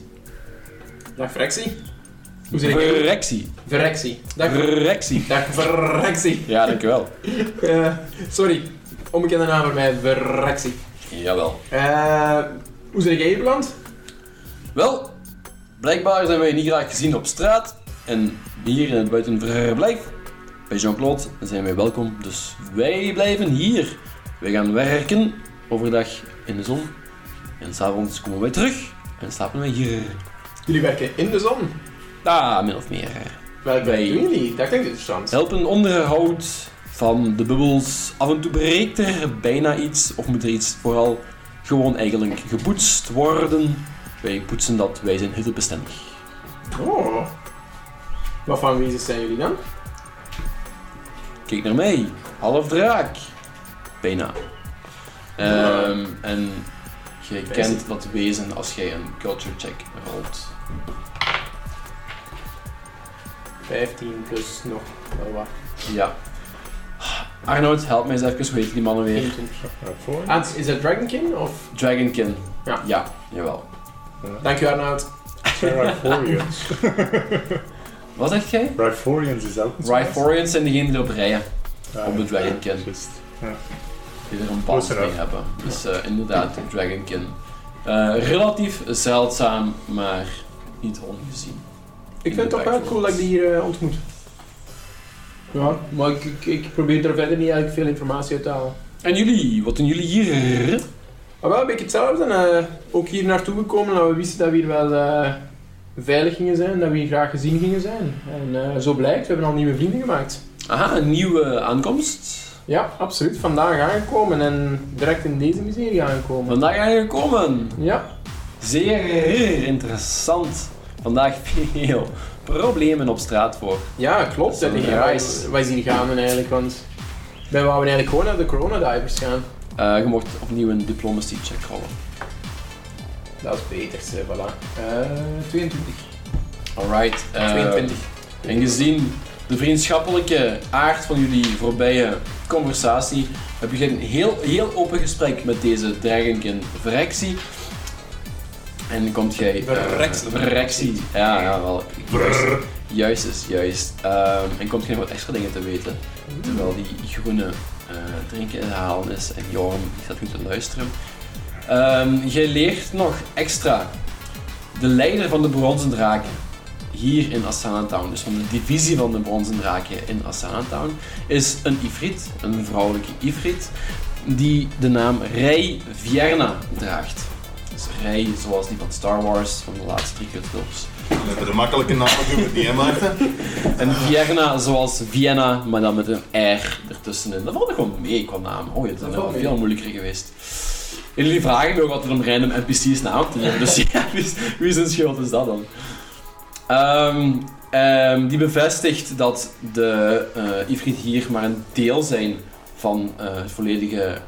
Dag Frexie. Hoe zeg ik?
Vrexie.
Verrexie. Dag,
Vrexie.
dag Verrexie.
Ja, dankjewel.
Eh, sorry, onbekende naam voor mij, Verrexie.
Jawel.
Eh hoe zeg jij hier beland?
Wel, blijkbaar zijn wij niet graag gezien op straat. En hier in het buitenverblijf, bij Jean-Claude, zijn wij welkom. Dus wij blijven hier. Wij gaan werken, overdag in de zon. En s'avonds komen wij terug en slapen wij hier.
Jullie werken in de zon.
Ah, min of meer. Wij-
doen jullie? Dat klinkt interessant.
Helpen onderhoud van de bubbels. Af en toe breekt er bijna iets, of moet er iets vooral gewoon eigenlijk gepoetst worden. Wij poetsen dat, wij zijn hittebestendig.
Oh. Wat van wezens zijn jullie dan?
Kijk naar mij, half draak. Bijna. Ehm, en jij kent dat wezen als jij een culture check rolt.
15 plus nog wel wat.
Ja. Arnoud, help mij eens even, hoe heet die mannen weer?
21.
Ja, voor.
Ah, is het Dragonkin of?
Dragonkin.
Ja.
Ja, jawel.
Dank u Arnoud.
Het zijn Riforians.
Wat zeg jij?
Riforians is ook.
Riforians zijn degenen die op rijden,
Ja,
op de Dragonkin.
juist.
die er een
Close
mee hebben. Dus eh, inderdaad, Dragonkin. Eh relatief zeldzaam, maar niet ongezien.
Ik vind het toch wel cool dat ik die hier eh, ontmoet. Ja, maar ik, ik, ik probeer er verder niet eigenlijk veel informatie uit te halen.
En jullie, wat doen jullie hier?
Maar wel een beetje hetzelfde. eh, ook hier naartoe gekomen dat we wisten dat we hier wel eh, veilig gingen zijn, dat we hier graag gezien gingen zijn. En eh, zo blijkt, we hebben al nieuwe vrienden gemaakt.
Aha, een nieuwe aankomst.
Ja, absoluut. Vandaag aangekomen en direct in deze miserie aangekomen.
Vandaag aangekomen.
Ja,
Zeer interessant. Vandaag veel problemen op straat voor.
ja klopt.
Dat is
En
een
wij,
reis.
wij zien gaan eigenlijk, want wij wouden eigenlijk gewoon naar de coronadivers gaan.
Eh, je mocht opnieuw een diplomacy check rollen.
Dat is beter, eh, voilà. Eh 22.
Alright. eh,
22.
En gezien de vriendschappelijke aard van jullie voorbije conversatie, heb je een heel, heel open gesprek met deze Dragonkin Verexie. En komt jij... eh,
Verexie.
Verexie. Ja, ja, wel.
Brrr.
Juist is, juist. Ehm, en komt jij wat extra dingen te weten. Terwijl die groene eh, drinken in halen is en Jorm die staat nu te luisteren. Ehm, jij leert nog extra. De leider van de bronzen draken hier in Asana Town, dus van de divisie van de bronzen draken in Asana Town, is een Ifrit, een vrouwelijke Ifrit, die de naam Rei Vierna draagt. Rei zoals die van Star Wars, van de laatste drie kutfilms.
We hebben de makkelijke naam doen niet, hè Maarten?
En Vienna zoals Vienna, maar dan met een R ertussenin. Dat valt gewoon mee qua naam. Oh, het is
Dat
wel veel moeilijker geweest. En jullie vragen me ook altijd om random NPC's naam te geven, dus ja, wie, wie zijn schuld is dat dan? Ehm, ehm, die bevestigt dat de eh Ifrit hier maar een deel zijn van eh, het volledige,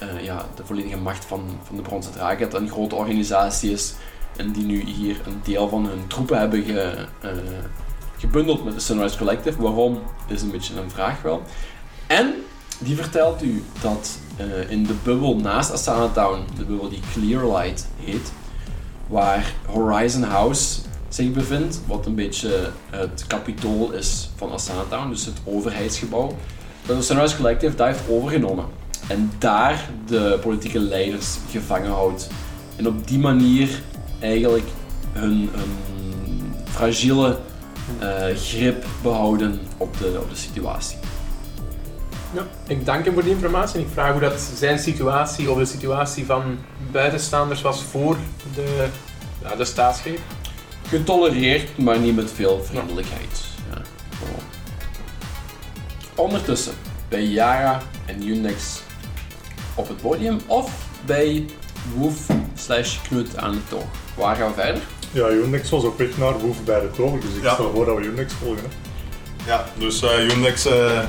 eh, ja, de volledige macht van, van de Bronzen Draak. Dat een grote organisatie is en die nu hier een deel van hun troepen hebben ge, eh, gebundeld met de Sunrise Collective. Waarom is een beetje een vraag wel. En die vertelt u dat eh, in de bubbel naast Asana Town, de bubbel die Clearlight heet, waar Horizon House zich bevindt, wat een beetje het kapitool is van Asana Town, dus het overheidsgebouw, dat de Sunrise Collective daar heeft overgenomen. En daar de politieke leiders gevangen houdt. En op die manier eigenlijk hun, hun fragiele eh, grip behouden op de, op de situatie.
Ja, ik dank hem voor die informatie en ik vraag hoe dat zijn situatie of de situatie van buitenstaanders was voor de, ja, de staatsgreep.
Getolereerd, maar niet met veel vriendelijkheid. Ja. Ondertussen, bij Yara en Unix op het podium of bij Woef slash Knut aan het toog. Waar gaan we verder?
Ja, Unix was op weg naar Woef bij de toren, dus ik
Ja.
stel voor dat we Unix volgen. Hè.
Ja, dus eh Unix eh,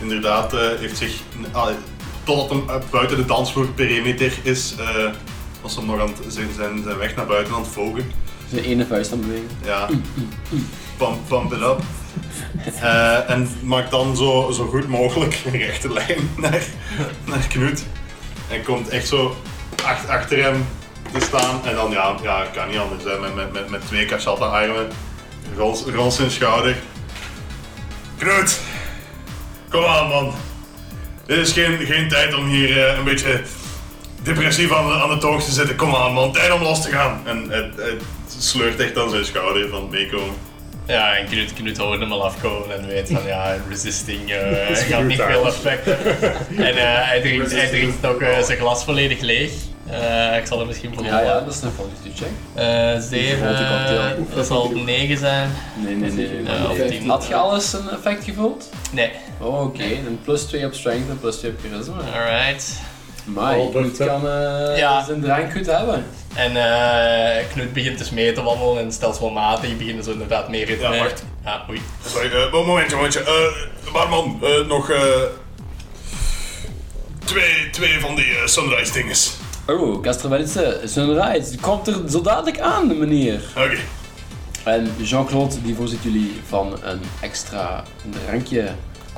inderdaad eh, heeft zich, ah, totdat hem buiten de dansvloerperimeter is, eh, was hem nog aan het, zijn, zijn, zijn weg naar buiten aan het volgen.
Zijn ene vuist aan bewegen.
Ja, pump, pump it up. Eh, en maakt dan zo, zo goed mogelijk een rechte lijn naar, naar Knut. En komt echt zo ach- achter hem te staan. En dan, ja, ja kan niet anders, hè, met, met, met, twee kachata armen. Rolt zijn schouder. Knut, kom aan man. Dit is geen, geen tijd om hier eh, een beetje depressief aan de, aan de toog te zitten. Kom aan man, tijd om los te gaan. En het, het sleurt echt aan zijn schouder van meekomen.
Ja, en Knut, Knut hoorde hem al afkomen en weet van ja, resisting eh,
is
gaat niet veel
uit.
effect hebben. En eh, hij drinkt, hij drinkt nog eh, zijn glas volledig leeg. Eh, ik zal hem misschien voor
Ja, ja, dat is een fortitude check.
Eh,
grote
7,
cocktail.
dat zal 9 zijn.
Nee, nee, nee. nee, nee. Had je alles een effect gevuld?
Nee,
Oh, oké. Een plus 2 op strength en plus 2 op charisma.
alright.
Maar
Albert,
kan eh,
Ja.
zijn drank goed hebben.
En eh Knut begint dus mee te wandelen en stelselmatig beginnen zo inderdaad meer ritme.
Ja, wacht.
Ja, oei.
Sorry, eh, momentje, momentje. Eh barman, eh, nog eh, twee, twee van die eh, sunrise dinges.
Oh, Castrovelitse, Sunrise, die komt er zo dadelijk aan, meneer.
Oké.
En Jean-Claude die voorziet jullie van een extra drankje.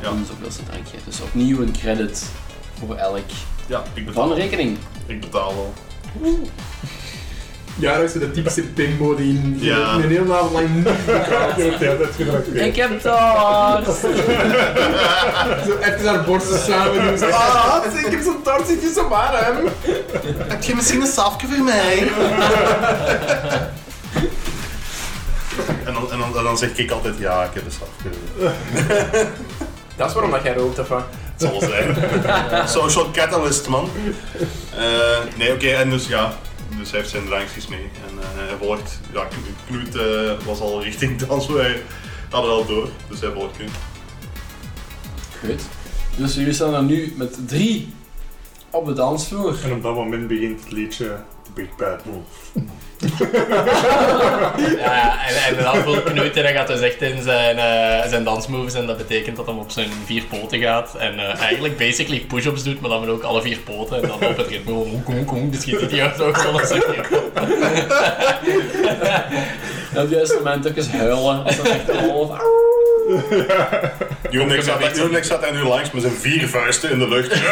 Ja.
Een zoveelste drankje. Dus opnieuw een credit voor elk
Ja, ik betaal.
van de rekening.
Ik betaal wel.
Ja, dat is de typische bimbo die in-
Ja.
een hele avond lang niet
de hele tijd gedrukt.
Ik heb dorst!
zo even haar borsten samen doen. Zo, Ah, ik heb zo'n tart, zit je zo warm.
Heb je misschien een safje voor mij? en, dan, en, dan, en dan zeg ik altijd, ja, ik heb een safje.
Dat is waarom dat jij rookt, of wat?
Het zal wel zijn. Social catalyst, man. Eh, nee, oké, en dus ja. Dus hij heeft zijn drankjes mee. En eh, hij volgt. Ja, Knut eh, was al richting dans, wij hadden al door. Dus hij volgt Knut.
Goed. Dus jullie staan er nu met drie op de dansvloer.
En op dat moment begint het liedje Big Bad Wolf.
Ja, ja, en, en dan voelt Knut en dan gaat dus echt in zijn, eh, zijn dansmoves en dat betekent dat hij op zijn vier poten gaat en eh, eigenlijk basically push-ups doet, maar dan met ook alle vier poten en dan op het ritme gewoon kom kom dus schiet hij uit ook van zijn
En op het juiste moment ook eens huilen als dat echt een half...
Jonek zat, zat nu langs met zijn vier vuisten in de lucht.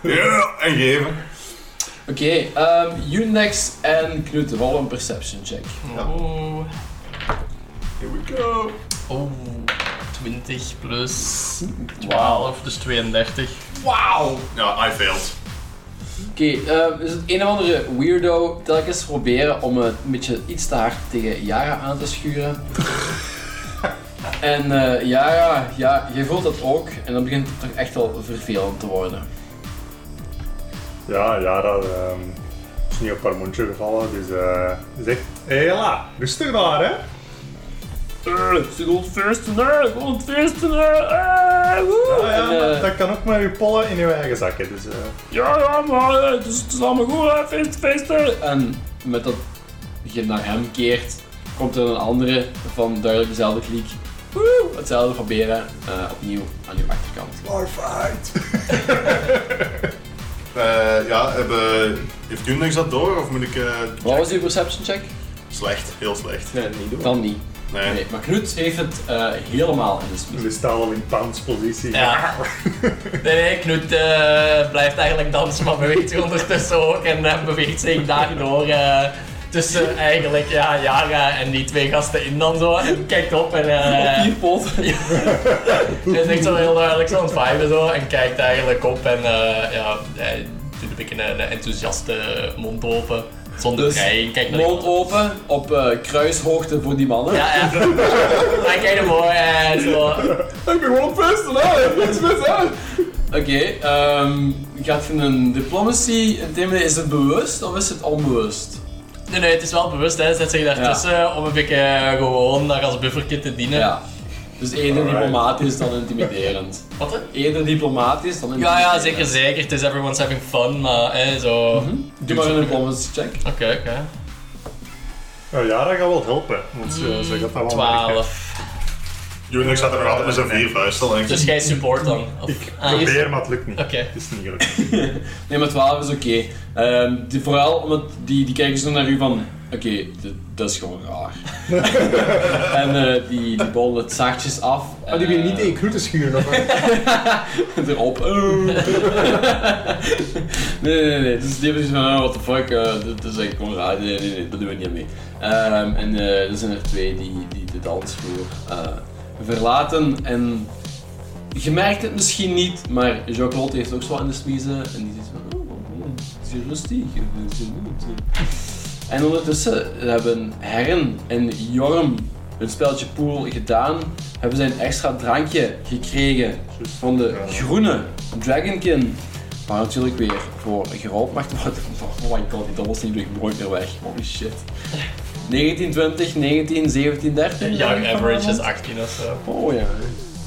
Ja, ja, en geven.
Oké, ehm Unix en Knut, rol een perception check.
Oeh,
Here we go.
oeh, 20 plus 12, dus 32.
Wauw!
Ja, I failed.
Oké, ehm, is het een of andere weirdo telkens proberen om het een beetje iets te hard tegen Yara aan te schuren. en eh Yara, ja, je voelt dat ook en dan begint het toch echt wel vervelend te worden.
Ja, ja, dat ehm, is niet op haar mondje gevallen. Dus eh ze zegt, hé rustig daar hè.
Eh, Ze wil feesten, hè, ik wil feesten, hè. eh,
eh,
dat kan ook met je pollen in je eigen zakken. Dus, eh,
Ja, ja, maar eh, het is, het is allemaal goed, hè, feesten, feesten.
En met dat je naar hem keert, komt er een andere van duidelijk dezelfde kliek. Woe, hetzelfde proberen, eh, opnieuw aan je achterkant.
Bar fight!
Eh, ja, hebben, heeft Jonek dat door of moet ik... eh,
Wat was uw perception check?
Slecht, heel slecht.
Nee, niet doen.
Dan niet.
Nee.
Nee, maar Knut heeft het eh, helemaal in de spies.
We staan al in panspositie.
Ja. Nee, nee, Knut eh, blijft eigenlijk dansen, maar beweegt zich ondertussen ook en beweegt zich daardoor eh, tussen eigenlijk ja, Yara en die twee gasten in dan zo en kijkt op en eh,
Vier poten.
hij is echt zo heel duidelijk zo aan het viben zo en kijkt eigenlijk op en eh, ja, hij doet een beetje een, een enthousiaste mond open, zonder
Dus
naar
Mond open, op eh, kruishoogte voor die mannen.
Ja, ja. Hij kijkt ervoor en zo.
Ik ben gewoon op feesten, hè. Het is best aan.
Oké, ehm, gaat je een diplomacy is het bewust of is het onbewust?
Nee, nee, het is wel bewust, hè. Zet zich daartussen om een beetje eh, gewoon daar als bufferkit te dienen.
Ja. Dus eerder
Alright.
diplomatisch dan intimiderend.
Wat hè?
Eerder diplomatisch dan
Ja,
intimiderend.
ja, zeker, zeker. Het is everyone's having fun, maar hè, zo...
Mhm. Doe maar een diplomacy check.
Oké, oké.
Nou, ja, dat gaat wel helpen. Want ze, ze gaat dat wel merken.
12.
Unix staat er nog altijd met zijn vier vuisten.
Dus jij support dan? Of-
Ik
Ah,
probeer, maar het lukt niet.
Oké.
Het is niet gelukt.
Nee, maar 12 is oké. Ehm, vooral omdat die, die kijken zo naar u van, oké, dat is gewoon raar. en eh, die, die bollen het zachtjes af.
Ah, die wil
en,
niet
eh,
tegen groeten schuren of wat?
erop. nee, nee, nee. Dus die hebben zoiets van, oh, what the fuck, eh, dit dit is echt gewoon raar. Nee, nee, nee, dat doen we niet aan mee. Ehm, en eh, er zijn er twee die, die de dansvloer eh, verlaten. En je merkt het misschien niet, maar Jacques-Claude heeft ook zo aan de smiezen. En die zegt van, oh, oh, het is hier rustig. het is goed. En ondertussen hebben Herren en Jorm hun spelletje pool gedaan. Hebben zij een extra drankje gekregen van de groene Dragonkin. Maar natuurlijk weer voor gerold mag worden. Oh my god, die doe ik nooit meer weg. Holy shit. 19, 20, 19, 17, 13.
Young average is 18 of zo.
Oh ja.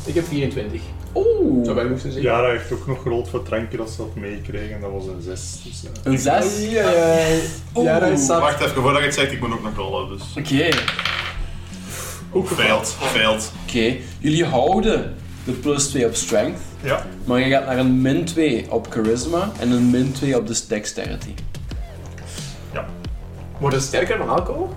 Ik heb 24.
Oeh.
Zou wij moesten zeggen.
Jara heeft ook nog gerold voor drankje dat ze had meegekregen. Dat was een 6. Dus, eh,
Een 6?
Ja, ja,
Oeh.
ja. dat is zat.
Wacht even, voordat je het zegt, ik moet ook nog rollen. Dus.
Oké.
Failed, failed.
Oké. Jullie houden de plus 2 op strength.
ja.
Maar je gaat naar een min 2 op charisma en een min 2 op de dexterity.
Wordt het sterker dan alcohol?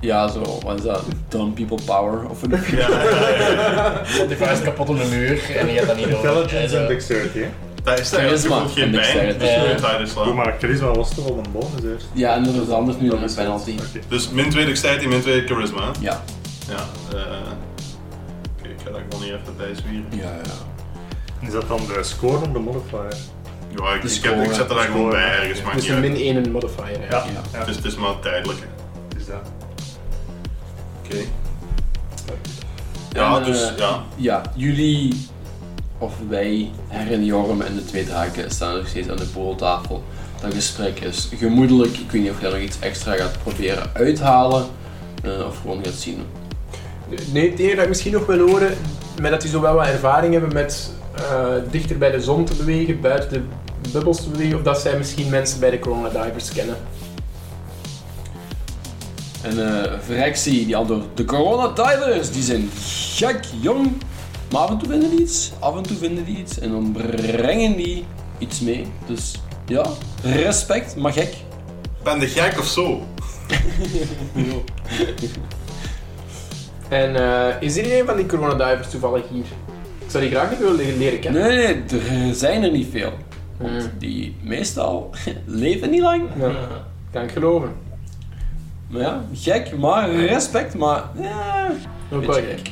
Ja, zo, wat is dat? Dumb people power of een.
Want die vuist kapot op de muur en je gaat dat niet door.
Intelligence
En,
en dexterity, hè?
Dat is
Charisma
geen
en
pijn.
dexterity.
Dus
Ja.
je moet daar dus
Doe
slaan.
maar, charisma was toch wel een bonus eerst?
Ja, en er is anders nu
Dat
een
is
penalty.
Dus min 2 dexterity, min 2 charisma. hè?
Ja.
Ja. eh Oké, ik ga dat gewoon niet even bijzwieren.
Ja, ja.
Is dat dan de score of de modifier?
Ja, ik,
De
ik, heb, ik zet er daar gewoon bij ergens, maakt
Dus
niet
een min 1 modifier. hè.
Ja.
Ja.
ja.
Dus het is maar tijdelijk. hè.
Is dat.
Oké. Ja,
En,
dus
eh,
ja.
Ja, jullie, of wij, Herren Jorm en de twee draken staan nog steeds aan de pooltafel. Dat gesprek is gemoedelijk. Ik weet niet of jij nog iets extra gaat proberen uithalen. eh, of gewoon gaat zien.
Nee, het enige dat ik misschien nog wil horen, met dat die zo wel wat ervaring hebben met eh, dichter bij de zon te bewegen, buiten de bubbels te bewegen, of dat zij misschien mensen bij de Corona Divers kennen.
En eh Vrexie die antwoordt, de Corona Divers, die zijn gek jong, maar af en toe vinden die iets, af en toe vinden die iets en dan brengen die iets mee. Dus ja, respect, maar gek.
Ben de gek of zo?
En eh, is er een van die Corona Divers toevallig hier? Ik zou die graag nog willen leren- leren kennen.
Nee, nee, er zijn er niet veel. Want
Hmm.
die meestal leven niet lang.
Ja, kan ik geloven.
Maar ja, gek, maar respect, maar ja,
Ook wel gek.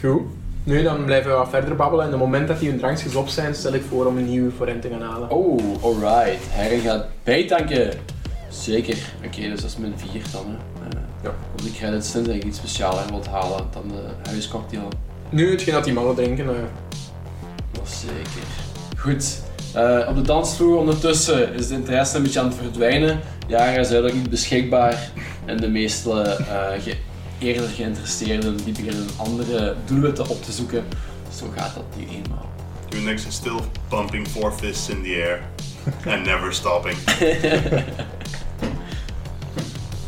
Goed. Nu, dan blijven we wat verder babbelen. En op het moment dat die hun drankjes op zijn, stel ik voor om een nieuwe voor hen te gaan halen.
Oh, alright. Herren gaat bijtanken. Zeker. Oké, dus dat is min 4 dan. Hè. Eh,
Ja.
Op de credits tenzij je iets specialer wilt halen dan de huiscocktail.
Nu, hetgeen dat die mannen drinken, eh,
Dat zeker. Goed. Eh, op de dansvloer ondertussen is de interesse een beetje aan het verdwijnen. Jara is duidelijk niet beschikbaar. En de meeste eh, ge- eerder geïnteresseerden die beginnen andere doelwitten op te zoeken. Zo gaat dat nu eenmaal.
Unix is still pumping four fists in the air. and never stopping.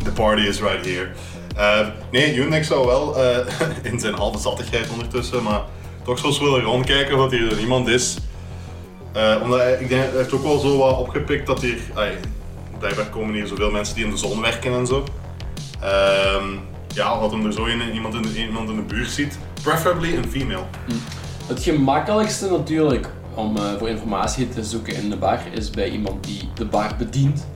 The party is right here. Eh, nee, Unix zou wel eh, in zijn halve zattigheid ondertussen, maar toch zo eens willen rondkijken of hier iemand is. Eh, omdat hij, ik denk, hij heeft ook wel zo wat opgepikt dat hier, ai, blijkbaar komen hier zoveel mensen die in de zon werken en zo. Ehm, ja, wat hem er zo in, iemand, in de, iemand in de buurt ziet. Preferably een female.
Het gemakkelijkste natuurlijk om eh, voor informatie te zoeken in de bar is bij iemand die de bar bedient.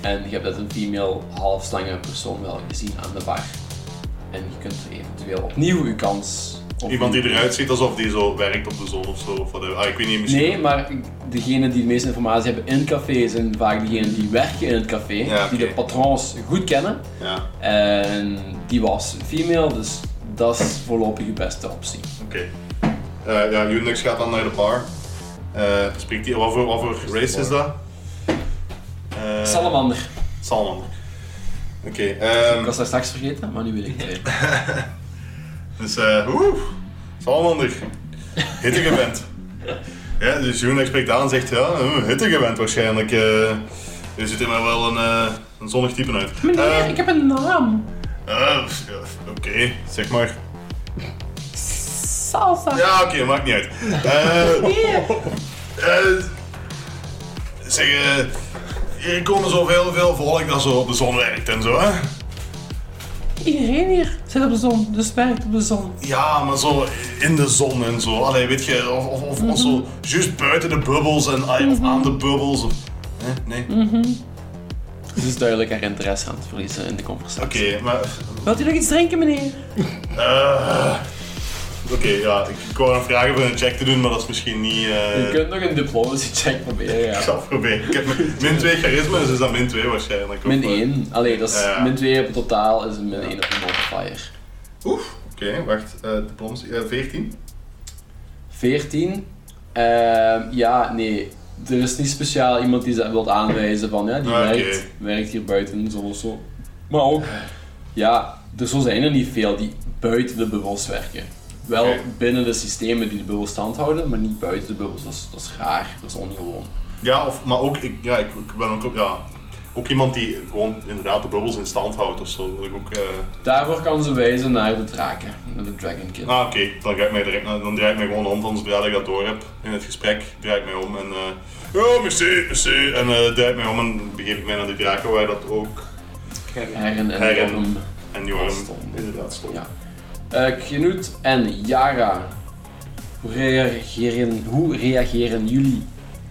En je hebt dat een female halfslange persoon wel gezien aan de bar. En je kunt eventueel opnieuw je kans.
Iemand die eruit ziet alsof die zo werkt op de zon of zo. Of whatever. ah, ik weet niet, misschien.
Nee, maar degenen die de meeste informatie hebben in het café zijn vaak degenen die werken in het café,
Ja,
die de patrons goed kennen.
Ja,
En die was female, dus dat is voorlopig je beste optie.
oké. Eh, ja, Unix gaat dan naar de bar. Eh spreekt hij, wat voor, wat voor race is dat? Eh,
Salamander.
Salamander. Oké,
Ik
ehm
was dat straks vergeten, maar nu weet ik het.
dus eh, oeh, Salamander. Hittige bent. Ja, dus Unix spreekt aan en zegt, ja, eh, hittige bent waarschijnlijk. eh je ziet er maar wel een, eh, een zonnig type uit.
Meneer,
Ehm,
ik heb een naam.
Eh, Eh, ja, oké, zeg maar.
Salsa.
Ja, oké, maakt niet uit. Eh, eh, zeg, eh, hier komen zoveel veel volk dat zo op de zon werkt en zo, hè?
Iedereen hier zit op de zon, dus werkt op de zon.
Ja, maar zo in de zon en zo. Allee, weet je, of, of, of, of zo juist buiten de bubbels en of aan de bubbels. Of, nee, nee.
Ze is duidelijk haar interesse aan het verliezen in de conversatie.
Oké, maar.
Wilt u nog iets drinken, meneer?
eh, Oké, ja, ik, ik wou een vragen voor een check te doen, maar dat is misschien niet. eh,
Je kunt nog een diplomacy check proberen,
Ik
ja.
zal het proberen. Ik heb min- min 2 charisma, dus is dat min 2 waarschijnlijk.
Min
Of, eh,
1. Allee, dat is
Ja.
min 2 op totaal is een min 1 op de modifier.
Oef, oké, wacht. eh diplomacy, eh, 14?
14. Ehm, ja, nee. Er is niet speciaal iemand die ze wilt aanwijzen van ja, die
Ah,
werkt, werkt hier buiten, zo of zo. Maar ook, ja, er zo zijn er niet veel die buiten de bubbels werken. Wel binnen de systemen die de bubbels stand houden, maar niet buiten de bubbels. Dat is, dat is raar, dat is ongewoon.
Ja, of, maar ook, ik, ja, ik, ik ben ook, ja, ook iemand die gewoon inderdaad de bubbels in stand houdt of zo. Dat ik ook, eh,
Daarvoor kan ze wijzen naar de draken, naar de Dragon Kid.
Ah, oké, dan, ga ik mij direct, dan draai ik mij gewoon om, dan zodra ik dat door heb in het gesprek, draai ik mij om en eh oh, merci, merci, en eh draai ik mij om en begeef ik mij naar die draken waar dat ook
Herren en
en Jorm
Stonden.
inderdaad stond.
Ja. Eh Knut en Yara, hoe reageren, hoe reageren jullie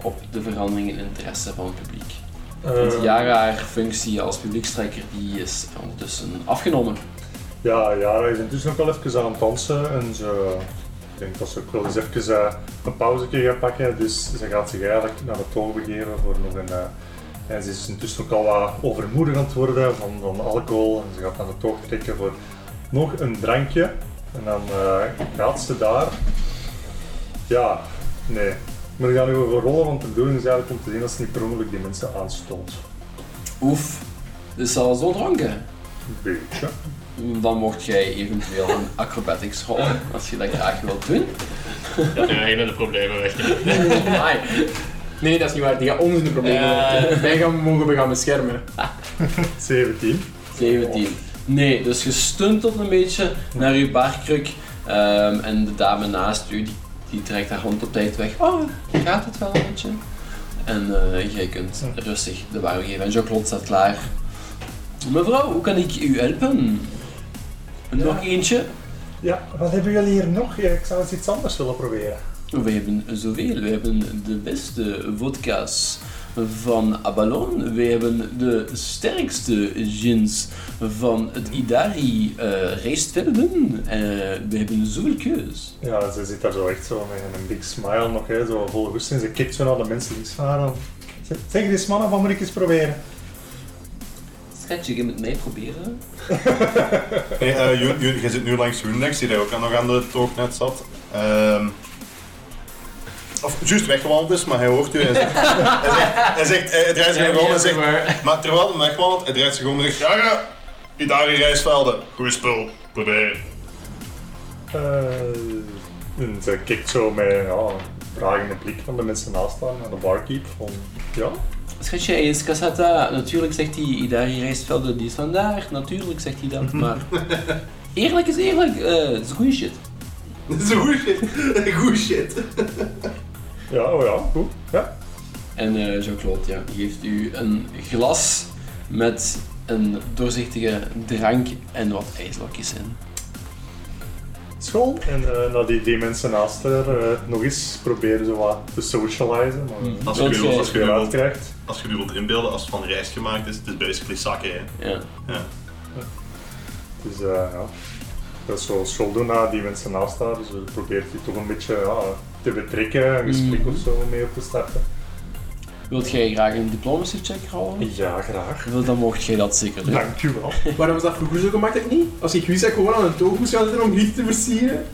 op de verandering in interesse van het publiek? Want
Eh,
Yara, haar functie als publiekstrekker, die is ondertussen afgenomen.
Ja, Jara is intussen ook wel even aan het dansen en ze, ik denk dat ze ook wel eens even eh, een pauze gaat pakken, dus ze gaat zich eigenlijk naar de toog begeven voor nog een... en ze is intussen ook al wat overmoedig aan het worden van, van alcohol en ze gaat naar de toog trekken voor nog een drankje en dan eh, gaat ze daar... Ja, nee. Maar we gaan nu over rollen, want de bedoeling is eigenlijk om te zien dat ze niet per ongeluk die mensen aanstoot.
Oef, is ze al zo dronken?
Een beetje.
Dan mocht jij eventueel een acrobatics rollen, als je dat graag wilt doen.
Ja, die beginnen de problemen weg.
Nee, nee, dat is niet waar. Die gaat ons in de problemen
Ja.
werken. Wij gaan, mogen we gaan beschermen.
17.
17. Nee, dus je stuntelt een beetje naar je barkruk ehm, en de dame naast u die, die trekt haar hand op tijd weg. Oh, gaat het wel een beetje? En eh, jij kunt rustig de waar geven. En Jacques staat klaar. Mevrouw, hoe kan ik u helpen? Nog eentje?
Ja, wat hebben jullie hier nog? Ik zou eens iets anders willen proberen.
We hebben zoveel. We hebben de beste vodka's van Abalon. We hebben de sterkste gins van het Idari uh, rijstvelden. Eh, we hebben zoveel keus.
Ja, ze zit daar zo echt zo met een big smile nog, hè, zo vol goesting. Ze kijkt zo naar de mensen links van haar. en zegt, Zeg eens mannen, wat moet ik eens proberen?
Schatje, je moet mij proberen.
Hey, eh, Ju- Ju- jij zit nu langs Windex, die daar ook nog aan de toog net zat. Ehm, of juist weggewandeld is, maar hij hoort u. Hij zegt, hij, zegt, hij, zegt, hij draait zich om en zegt, maar terwijl hij wegwandelt, hij draait zich om en zegt, ja ja, Idari Rijsvelden, goeie spul, probeer.
Eh, en ze kijkt zo met ja, een vragende blik van de mensen naast haar naar de barkeep. Van, ja,
Schatje, hij is cassetta. Natuurlijk zegt hij Idari rijstvelden, die is vandaag. Natuurlijk zegt hij dat, maar... Eerlijk is eerlijk, eh, het is goede shit.
Dat is een goeie shit. Goeie shit.
Ja, oh ja, goed. Ja.
En eh Jean-Claude ja, geeft u een glas met een doorzichtige drank en wat ijslokjes in.
School. En eh naar die, die mensen naast haar eh, nog eens proberen zo wat te socializen. Maar
Hmm.
Als je, nu, als, je wilt,
uitkrijgt.
als je nu wilt inbeelden, als het van rijst gemaakt is, het is basically zakken. Hè.
Ja.
Ja.
Dus eh, ja, dat is zo school doen naar die mensen naast haar. Dus probeert die toch een beetje ja, te betrekken, een gesprek
Mhm.
of zo mee op te starten.
Wilt jij graag een diplomacy check rollen?
Ja, graag.
Wel, dan mocht jij dat zeker doen.
Dank u wel.
Waarom is dat vroeger zo gemakkelijk niet? Als ik wist dat ik gewoon aan een toog moest gaan zitten om licht te versieren.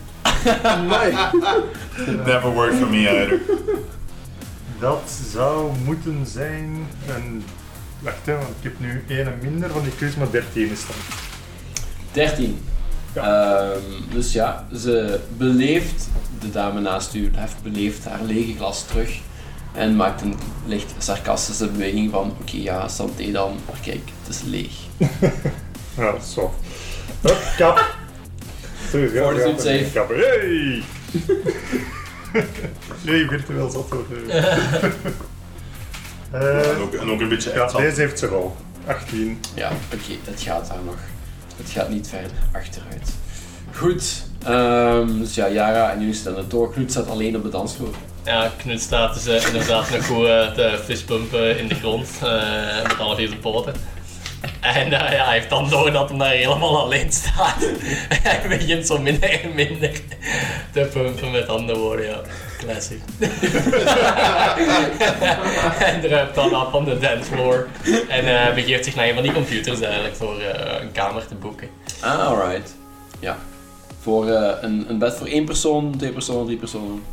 Nee.
Never worked for me either.
Dat zou moeten zijn een... Wacht hè, want ik heb nu één minder van die keus, maar 13 is dan.
13. Ehm, dus ja, ze beleeft, de dame naast u heft beleefd haar lege glas terug en maakt een licht sarcastische beweging van oké ja, santé dan, maar kijk, het is leeg.
Ja, dat is zo. Hup, kap. Ja,
Fortitude.
Kappen. Hey! Nee, virtueel zat. Eh,
En ook, en ook een beetje echt
deze heeft ze wel. 18.
Ja, oké, het gaat daar nog. Het gaat niet verder achteruit. Goed. ehm, dus ja, Yara en jullie staan er door. Knut staat alleen op de dansvloer.
Ja, Knut staat dus eh, inderdaad nog goed eh, te fistpumpen in de grond eh, met alle vier zijn poten. En ja, hij heeft dan door dat hij daar helemaal alleen staat. hij begint zo minder en minder te pumpen met andere woorden, ja. Classic. en druipt dan af van de dancefloor. En eh, begeeft zich naar een van die computers eigenlijk voor eh, een kamer te boeken.
Ah, alright. Ja. Voor eh, een, een bed voor één persoon, twee personen, drie personen.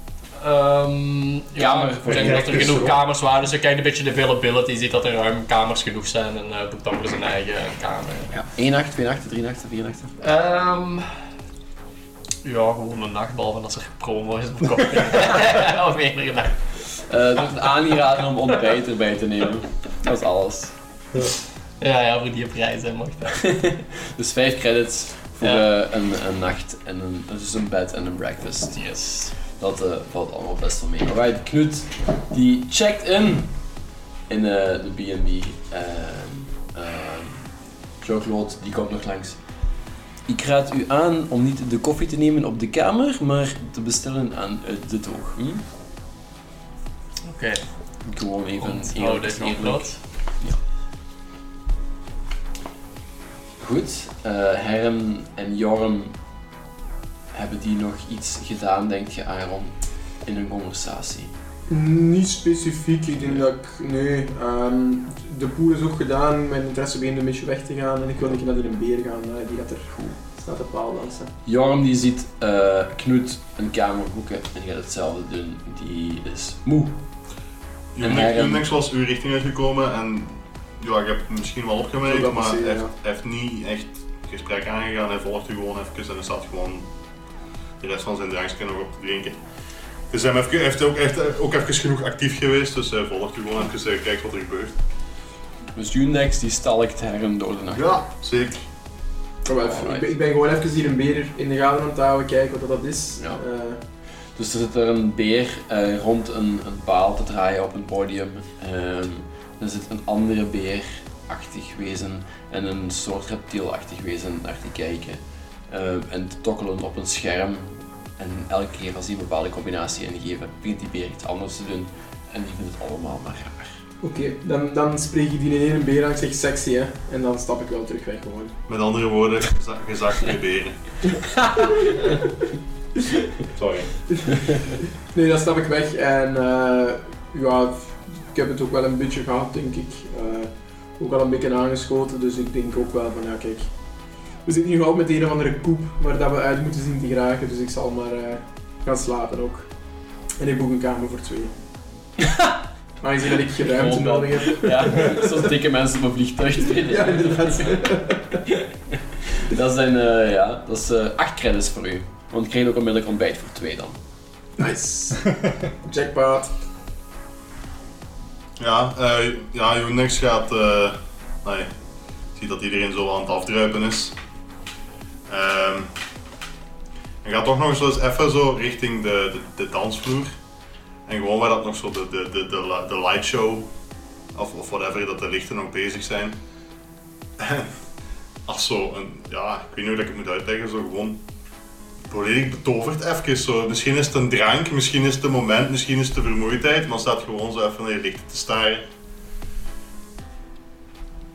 Ehm ja,
Kamer
ik
voor
denk dat er genoeg kamers waren, dus je kijkt een beetje de availability, ziet dat er ruim kamers genoeg zijn en eh boekt dan voor zijn eigen kamer.
Ja. Eén nacht, twee nachten, drie nachten, vier nachten.
Ehm ja, gewoon een nacht, behalve als er promo is op kop. of meerdere.
Eh het wordt aanraden om ontbijt erbij te nemen. Dat is alles.
Ja, ja, voor die prijs hè, mag dat.
Dus vijf credits voor
Ja.
eh, een, een nacht en een, dus een bed en een breakfast.
Yes.
Dat eh, valt allemaal best wel mee. Alright, Knut die checkt in in eh, de B&B. Ehm ehm, Jean-Claude die komt nog langs. Ik raad u aan om niet de koffie te nemen op de kamer, maar te bestellen aan de toog. Hm?
Oké,
Gewoon even eerlijk.
dit nog wat.
Goed, eh Herm en Jorm hebben die nog iets gedaan, denk je Aaron, in hun conversatie?
Niet specifiek, ik denk dat ik, nee, ehm, de pool is ook gedaan, mijn interesse begint een beetje weg te gaan en ik wil een keer naar die beer gaan, eh, die gaat er goed staat op paal dansen.
Jorm die ziet eh, Knut een kamer boeken en die gaat hetzelfde doen. Die is moe.
Unix was uw richting uitgekomen en ja, ik heb het misschien wel opgemerkt, maar hij
passeren,
heeft, hij heeft niet echt gesprek aangegaan. Hij volgt u gewoon even en hij staat gewoon de rest van zijn drankje nog op te drinken. Dus hij heeft, ook, echt, ook even genoeg actief geweest, dus hij volgt u gewoon even en kijkt wat er gebeurt.
Dus Undex die stalkt Herm door de nacht.
Ja, zeker.
Maar wel,
Alright.
ik, ben, ik ben gewoon even hier een beer in de gaten aan het houden, kijken wat dat is.
Ja.
Eh,
Dus er zit er een beer eh, rond een, een paal te draaien op een podium. Ehm, er zit een andere beerachtig wezen en een soort reptielachtig wezen naar te kijken. Ehm, en te tokkelen op een scherm. En elke keer als die een bepaalde combinatie ingeven, begint die beer iets anders te doen. En die vindt het allemaal maar raar.
Oké, dan, dan spreek ik die in één beer aan, ik zeg sexy hè, en dan stap ik wel terug weg gewoon.
Met andere woorden, geza- gezakt bij beren. Sorry.
Nee, dan stap ik weg en eh, ja, ik heb het ook wel een beetje gehad, denk ik. Eh, ook al een beetje aangeschoten, dus ik denk ook wel van ja, kijk. We zitten nu al met een of andere koep waar dat we uit moeten zien te geraken, dus ik zal maar eh, gaan slapen ook. En ik boek een kamer voor twee. Aangezien dat ik geen ruimte
Gewoon
nodig heb.
Ja, zoals dikke mensen op een vliegtuig.
Ja, inderdaad.
Dat zijn, eh, ja, dat is eh, acht credits voor u. Want ik krijg ook onmiddellijk ontbijt voor twee dan.
Nice. Jackpot.
Ja, eh ja Unix gaat. eh nee, ziet dat iedereen zo aan het afdruipen is. Ehm hij gaat toch nog eens even zo richting de, de, de dansvloer. En gewoon waar dat nog zo de, de, de, de, de lightshow of, of whatever, dat de lichten nog bezig zijn. En als zo een, ja, ik weet niet hoe ik het moet uitleggen, zo gewoon volledig betoverd even. Zo. Misschien is het een drank, misschien is het een moment, misschien is het de vermoeidheid, maar staat gewoon zo even naar je lichten te staren.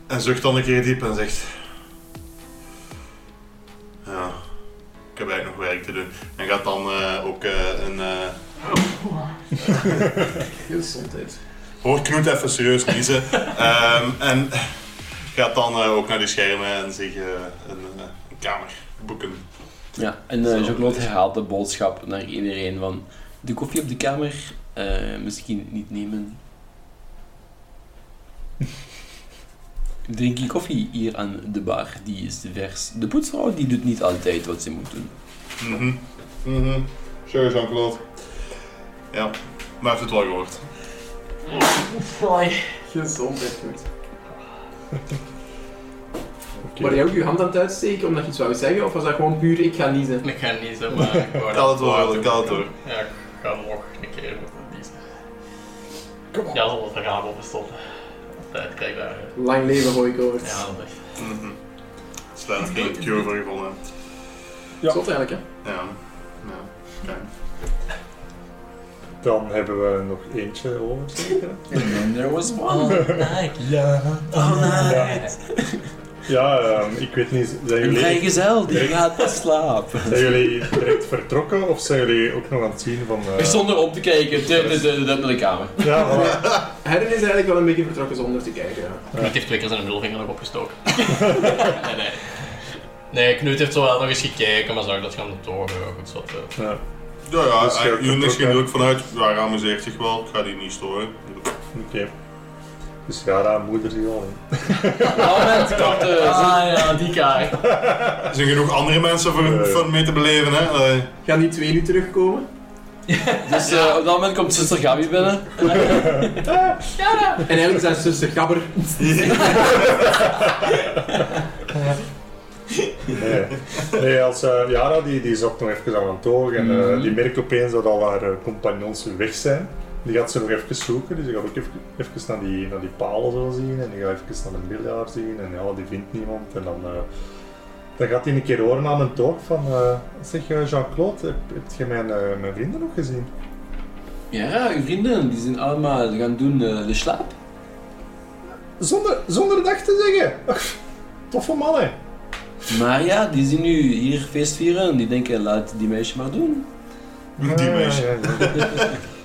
En zucht dan een keer diep en zegt... Ja, ik heb eigenlijk nog werk te doen. En gaat dan eh, ook eh, een... eh,
Gezondheid.
Hoort Knut even serieus kiezen. Ehm, en gaat dan ook naar die schermen en zich eh, een, een kamer boeken.
Ja, en uh, Jean-Claude herhaalt de boodschap naar iedereen van de koffie op de kamer eh, misschien niet nemen. Drink je koffie hier aan de bar, die is vers. De poetsvrouw die doet niet altijd wat ze moet doen.
Mhm. Mhm. Sure, Jean-Claude. Ja, maar heeft het wel gehoord.
Gezondheid, goed.
Oké,
Waar jij ook je hand aan het uitsteken omdat je iets wou zeggen, of was dat gewoon puur ik ga niezen?
Ik ga niet zo, maar ik wou
het
dat
wel,
doen.
kan het wel.
Ja, ik ga nog een keer moeten niezen. Ja, zal het raam open stond. Tijd ik
Lang leven.
Ja, echt.
Mhm. Stel dat je er een cure voor gevonden.
Ja.
Zot eigenlijk, hè?
Ja. ja. Oké.
Dan hebben we nog eentje over?
And there was one.
Ja.
All
night. Ja, ehm, ik weet niet, zijn
Een
jullie,
vrijgezel, die gaat pas slapen.
zijn jullie direct vertrokken of zijn jullie ook nog aan het zien van... eh,
Ik stond erop te kijken, de, de, de, de, kamer.
Ja, voilà.
Herren is eigenlijk wel een beetje vertrokken zonder te kijken. Ja.
Knut heeft twee keer zijn middelvinger nog opgestoken. nee, nee. Nee, Knut heeft zo wel nog eens gekeken, maar zag dat gaan de toren. Goed, zat. eh.
ja.
Ja, ja,
Dus
uh, ging er
hè?
ook vanuit, ja, hij amuseert zich wel, ik ga die niet storen.
Oké. Dus Gara, moeder zie je al in.
Op dat moment de...
Ah ja, die kaart.
Er zijn genoeg andere mensen voor
Nee.
mee te beleven, hè. Eh,
Gaan die twee nu terugkomen?
Dus eh, op dat moment komt zuster Gabi binnen.
En eigenlijk zijn zuster Gabber.
Nee, nee als eh, Yara die, die is ook nog even aan het oog en eh,
Mhm.
die merkt opeens dat al haar eh, compagnons weg zijn. Die gaat ze nog even zoeken, dus die gaat ook even, even naar, die, naar die palen zo zien en die gaat even naar de biljart zien en ja, die vindt niemand en dan, eh, dan gaat hij een keer horen aan een toog van eh, zeg eh, Jean-Claude, heb, heb je mijn, mijn vrienden nog gezien?
Ja, uw vrienden, die zijn allemaal gaan doen de slaap.
Zonder, zonder dag te zeggen! Ach, toffe mannen!
Maar ja, die zien nu hier feest vieren en die denken, laat die meisje maar doen.
Die meisje.
Ja, ja, ja.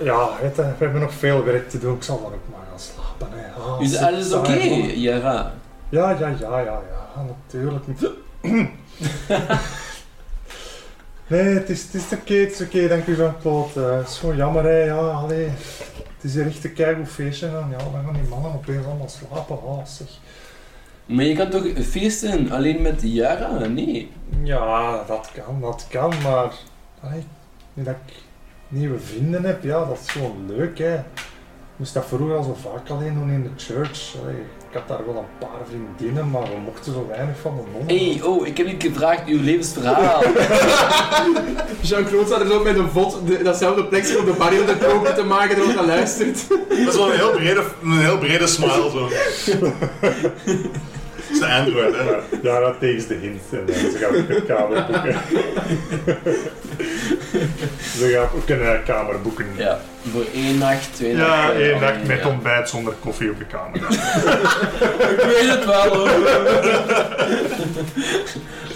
Ja, weet je, we hebben nog veel werk te doen. Ik zal dan ook maar gaan slapen. Hè. Ah,
Is alles oké. Jara?
Ja, ja, ja, ja, ja, natuurlijk niet. nee, het is, het is oké, het is oké, dank u Jean-Claude. Eh, Het is gewoon jammer, hè. Ja, allee. Het is hier echt een keigoed feestje. En ja, dan gaan die mannen opeens allemaal slapen. Ah, zeg.
Maar je kan toch feesten alleen met Jara? Nee.
Ja, dat kan, dat kan, maar... Allee, nu dat ik nieuwe vrienden heb, ja, dat is gewoon leuk, hè. Ik moest dat vroeger al zo vaak alleen doen in de church. Allee, ik had daar wel een paar vriendinnen, maar we mochten zo weinig van de nonnen.
Hey, oh, ik heb niet gevraagd uw levensverhaal.
Jean-Claude staat er zo met een vod de, datzelfde plekje op de barrière te kopen te maken dat ook luistert.
Dat is wel een heel brede, een heel brede smile zo. Dat is de Android, hè.
Ja, ja, dat tegen de hint. En ze gaan ook een kamer boeken. ze gaan ook een eh, kamer boeken.
ja, voor één nacht, twee
Ja,
nachten.
één
oh,
nacht met
ja.
ontbijt zonder koffie op de kamer.
Ik weet het wel hoor.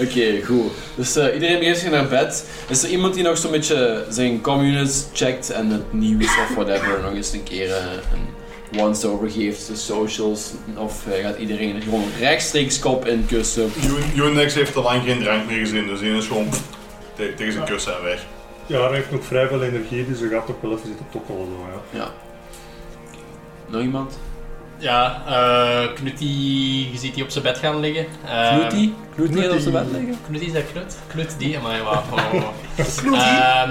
Oké, goed. Dus eh, iedereen begeeft zich naar bed. Is er iemand die nog zo'n beetje zijn communist checkt en het nieuws of whatever nog eens een keer eh, een once-over geeft, de socials? Of eh, gaat iedereen er gewoon rechtstreeks kop in kussen?
Unix heeft al lang geen drank meer gezien, dus die is gewoon pff, tegen zijn kussen en weg.
Ja, hij heeft nog vrij veel energie, dus hij gaat ook wel even zitten tokkelen. Ja.
Ja. Nog iemand?
Ja, eh Knut die, je ziet die op zijn bed gaan liggen. Uh?
Knoetie gaat op zijn bed liggen?
Knut is dat Knut? Knut die, maar wat. Ehm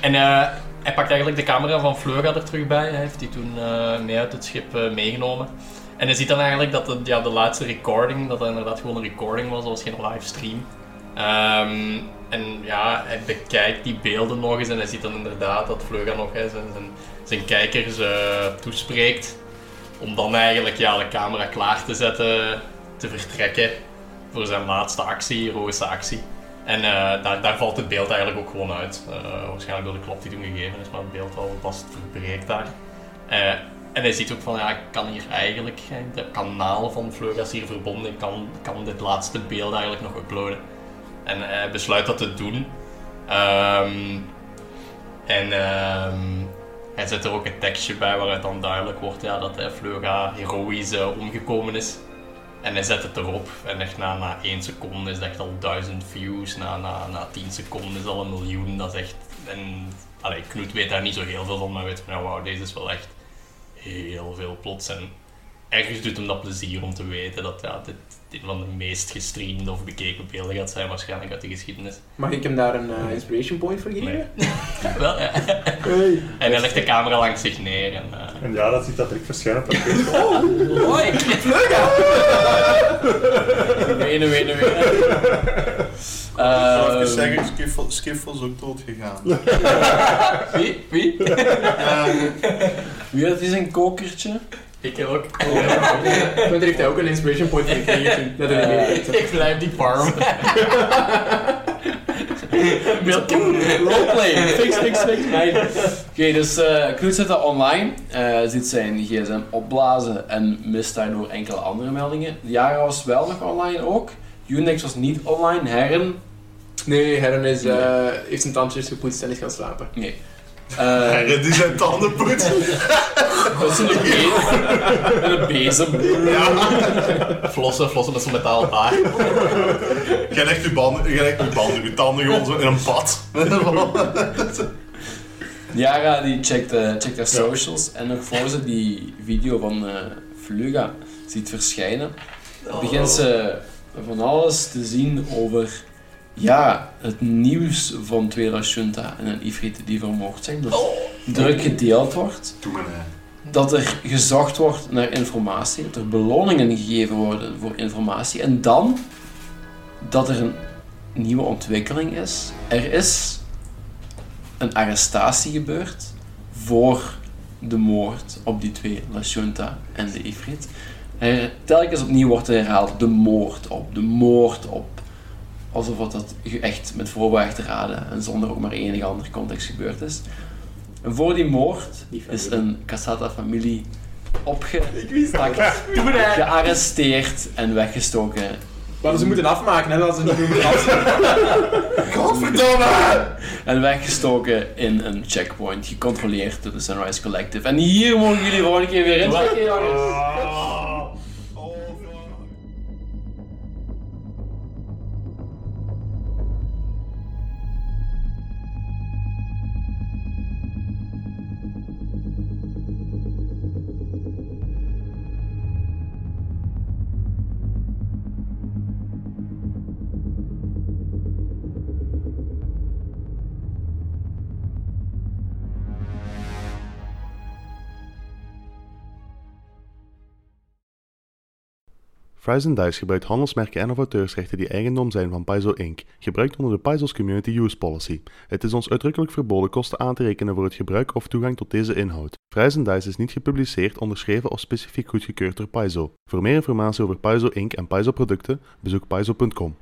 en eh, hij pakt eigenlijk de camera van Fleuga er terug bij. Hij heeft die toen eh, mee uit het schip eh, meegenomen. En hij ziet dan eigenlijk dat de, ja, de laatste recording, dat dat inderdaad gewoon een recording was, dat was geen livestream. Ehm en ja, hij bekijkt die beelden nog eens en hij ziet dan inderdaad dat Fleuga nog hè, zijn, zijn, zijn kijkers toespreekt. Om dan eigenlijk ja, de camera klaar te zetten, te vertrekken voor zijn laatste actie, heroïsche actie. En eh, daar, daar valt het beeld eigenlijk ook gewoon uit. Eh, waarschijnlijk door de klap die toen gegeven is, maar het beeld al vast verbreekt daar. Eh, en hij ziet ook van, ja, ik kan hier eigenlijk, het kanaal van Fleuga is hier verbonden, ik kan, kan dit laatste beeld eigenlijk nog uploaden. En hij besluit dat te doen. Ehm, en ehm, hij zet er ook een tekstje bij waaruit dan duidelijk wordt ja, dat hij Fleuga heroïs omgekomen is. En hij zet het erop en echt na, na 1 seconde is het echt al 1000 views, na, na, na 10 seconden is het al een miljoen. Dat is echt. En allee, Knut weet daar niet zo heel veel van, maar weet van ja, wauw, deze is wel echt heel veel plots. En ergens doet hem dat plezier om te weten dat ja, dit een van de meest gestreamde of bekeken beelden gaat zijn, waarschijnlijk uit de geschiedenis.
Mag ik hem daar een eh, inspiration point voor geven?
Nee. wel, ja.
Hey.
En hij legt de camera langs zich neer en eh,
En ja, dat ziet dat direct verschijnen op het beeld.
Hoi! Wenen, wenen, wenen.
Ik wil even
Ehm,
zeggen, Skiff, Skiff was ook dood gegaan.
Wie? Wie?
Ja,
Wie had is een kokertje?
Ik ook.
Maar heeft hij ook een inspiration point gekregen. Dat heb ik geweten.
Ik blijf die farm.
Roleplay. Fix, fix, fix. Nee. Oké, dus eh Knut zit daar online, eh ziet zijn gsm opblazen en mist daardoor enkele andere meldingen. Jara was wel nog online ook. Unix was niet online. Herren,
Nee, Herren is, eh, heeft zijn tandjes gepoetst en is gaan slapen.
nee. Eh,
Herren die zijn tanden poetsen.
dat is een bezem. Met een bezem.
Flossen, flossen met zo'n metaal paar.
Jij legt je banden, jij legt je banden, je tanden gewoon zo in een bad.
Yara die checkt, eh, checkt haar socials en nog voor ze die video van eh Fluga ziet verschijnen, begint ze van alles te zien over ja, het nieuws van twee Junta en een Ifrit die vermoord zijn. Dat druk gedeeld wordt,
nee.
dat er gezocht wordt naar informatie, dat er beloningen gegeven worden voor informatie en dan dat er een nieuwe ontwikkeling is. Er is een arrestatie gebeurd voor de moord op die twee, La Junta en de Ifrit. Er, telkens opnieuw wordt er herhaald de moord op, de moord op. Alsof dat echt met voorbedachte raden en zonder ook maar enige andere context gebeurd is. En voor die moord is een Casata-familie opgepakt, gearresteerd en weggestoken.
Maar ze moeten afmaken, hè, dat ze niet meer.
Godverdomme!
En weggestoken in een checkpoint, gecontroleerd door de Sunrise Collective. En hier mogen jullie volgende keer weer inchecken,
Fries Dice gebruikt handelsmerken en of auteursrechten die eigendom zijn van Paizo Inc., gebruikt onder de Paizo's Community Use Policy. Het is ons uitdrukkelijk verboden kosten aan te rekenen voor het gebruik of toegang tot deze inhoud. Fries Dice is niet gepubliceerd, onderschreven of specifiek goedgekeurd door Paizo. Voor meer informatie over Paizo Inc. en Paizo producten, bezoek paizo.com.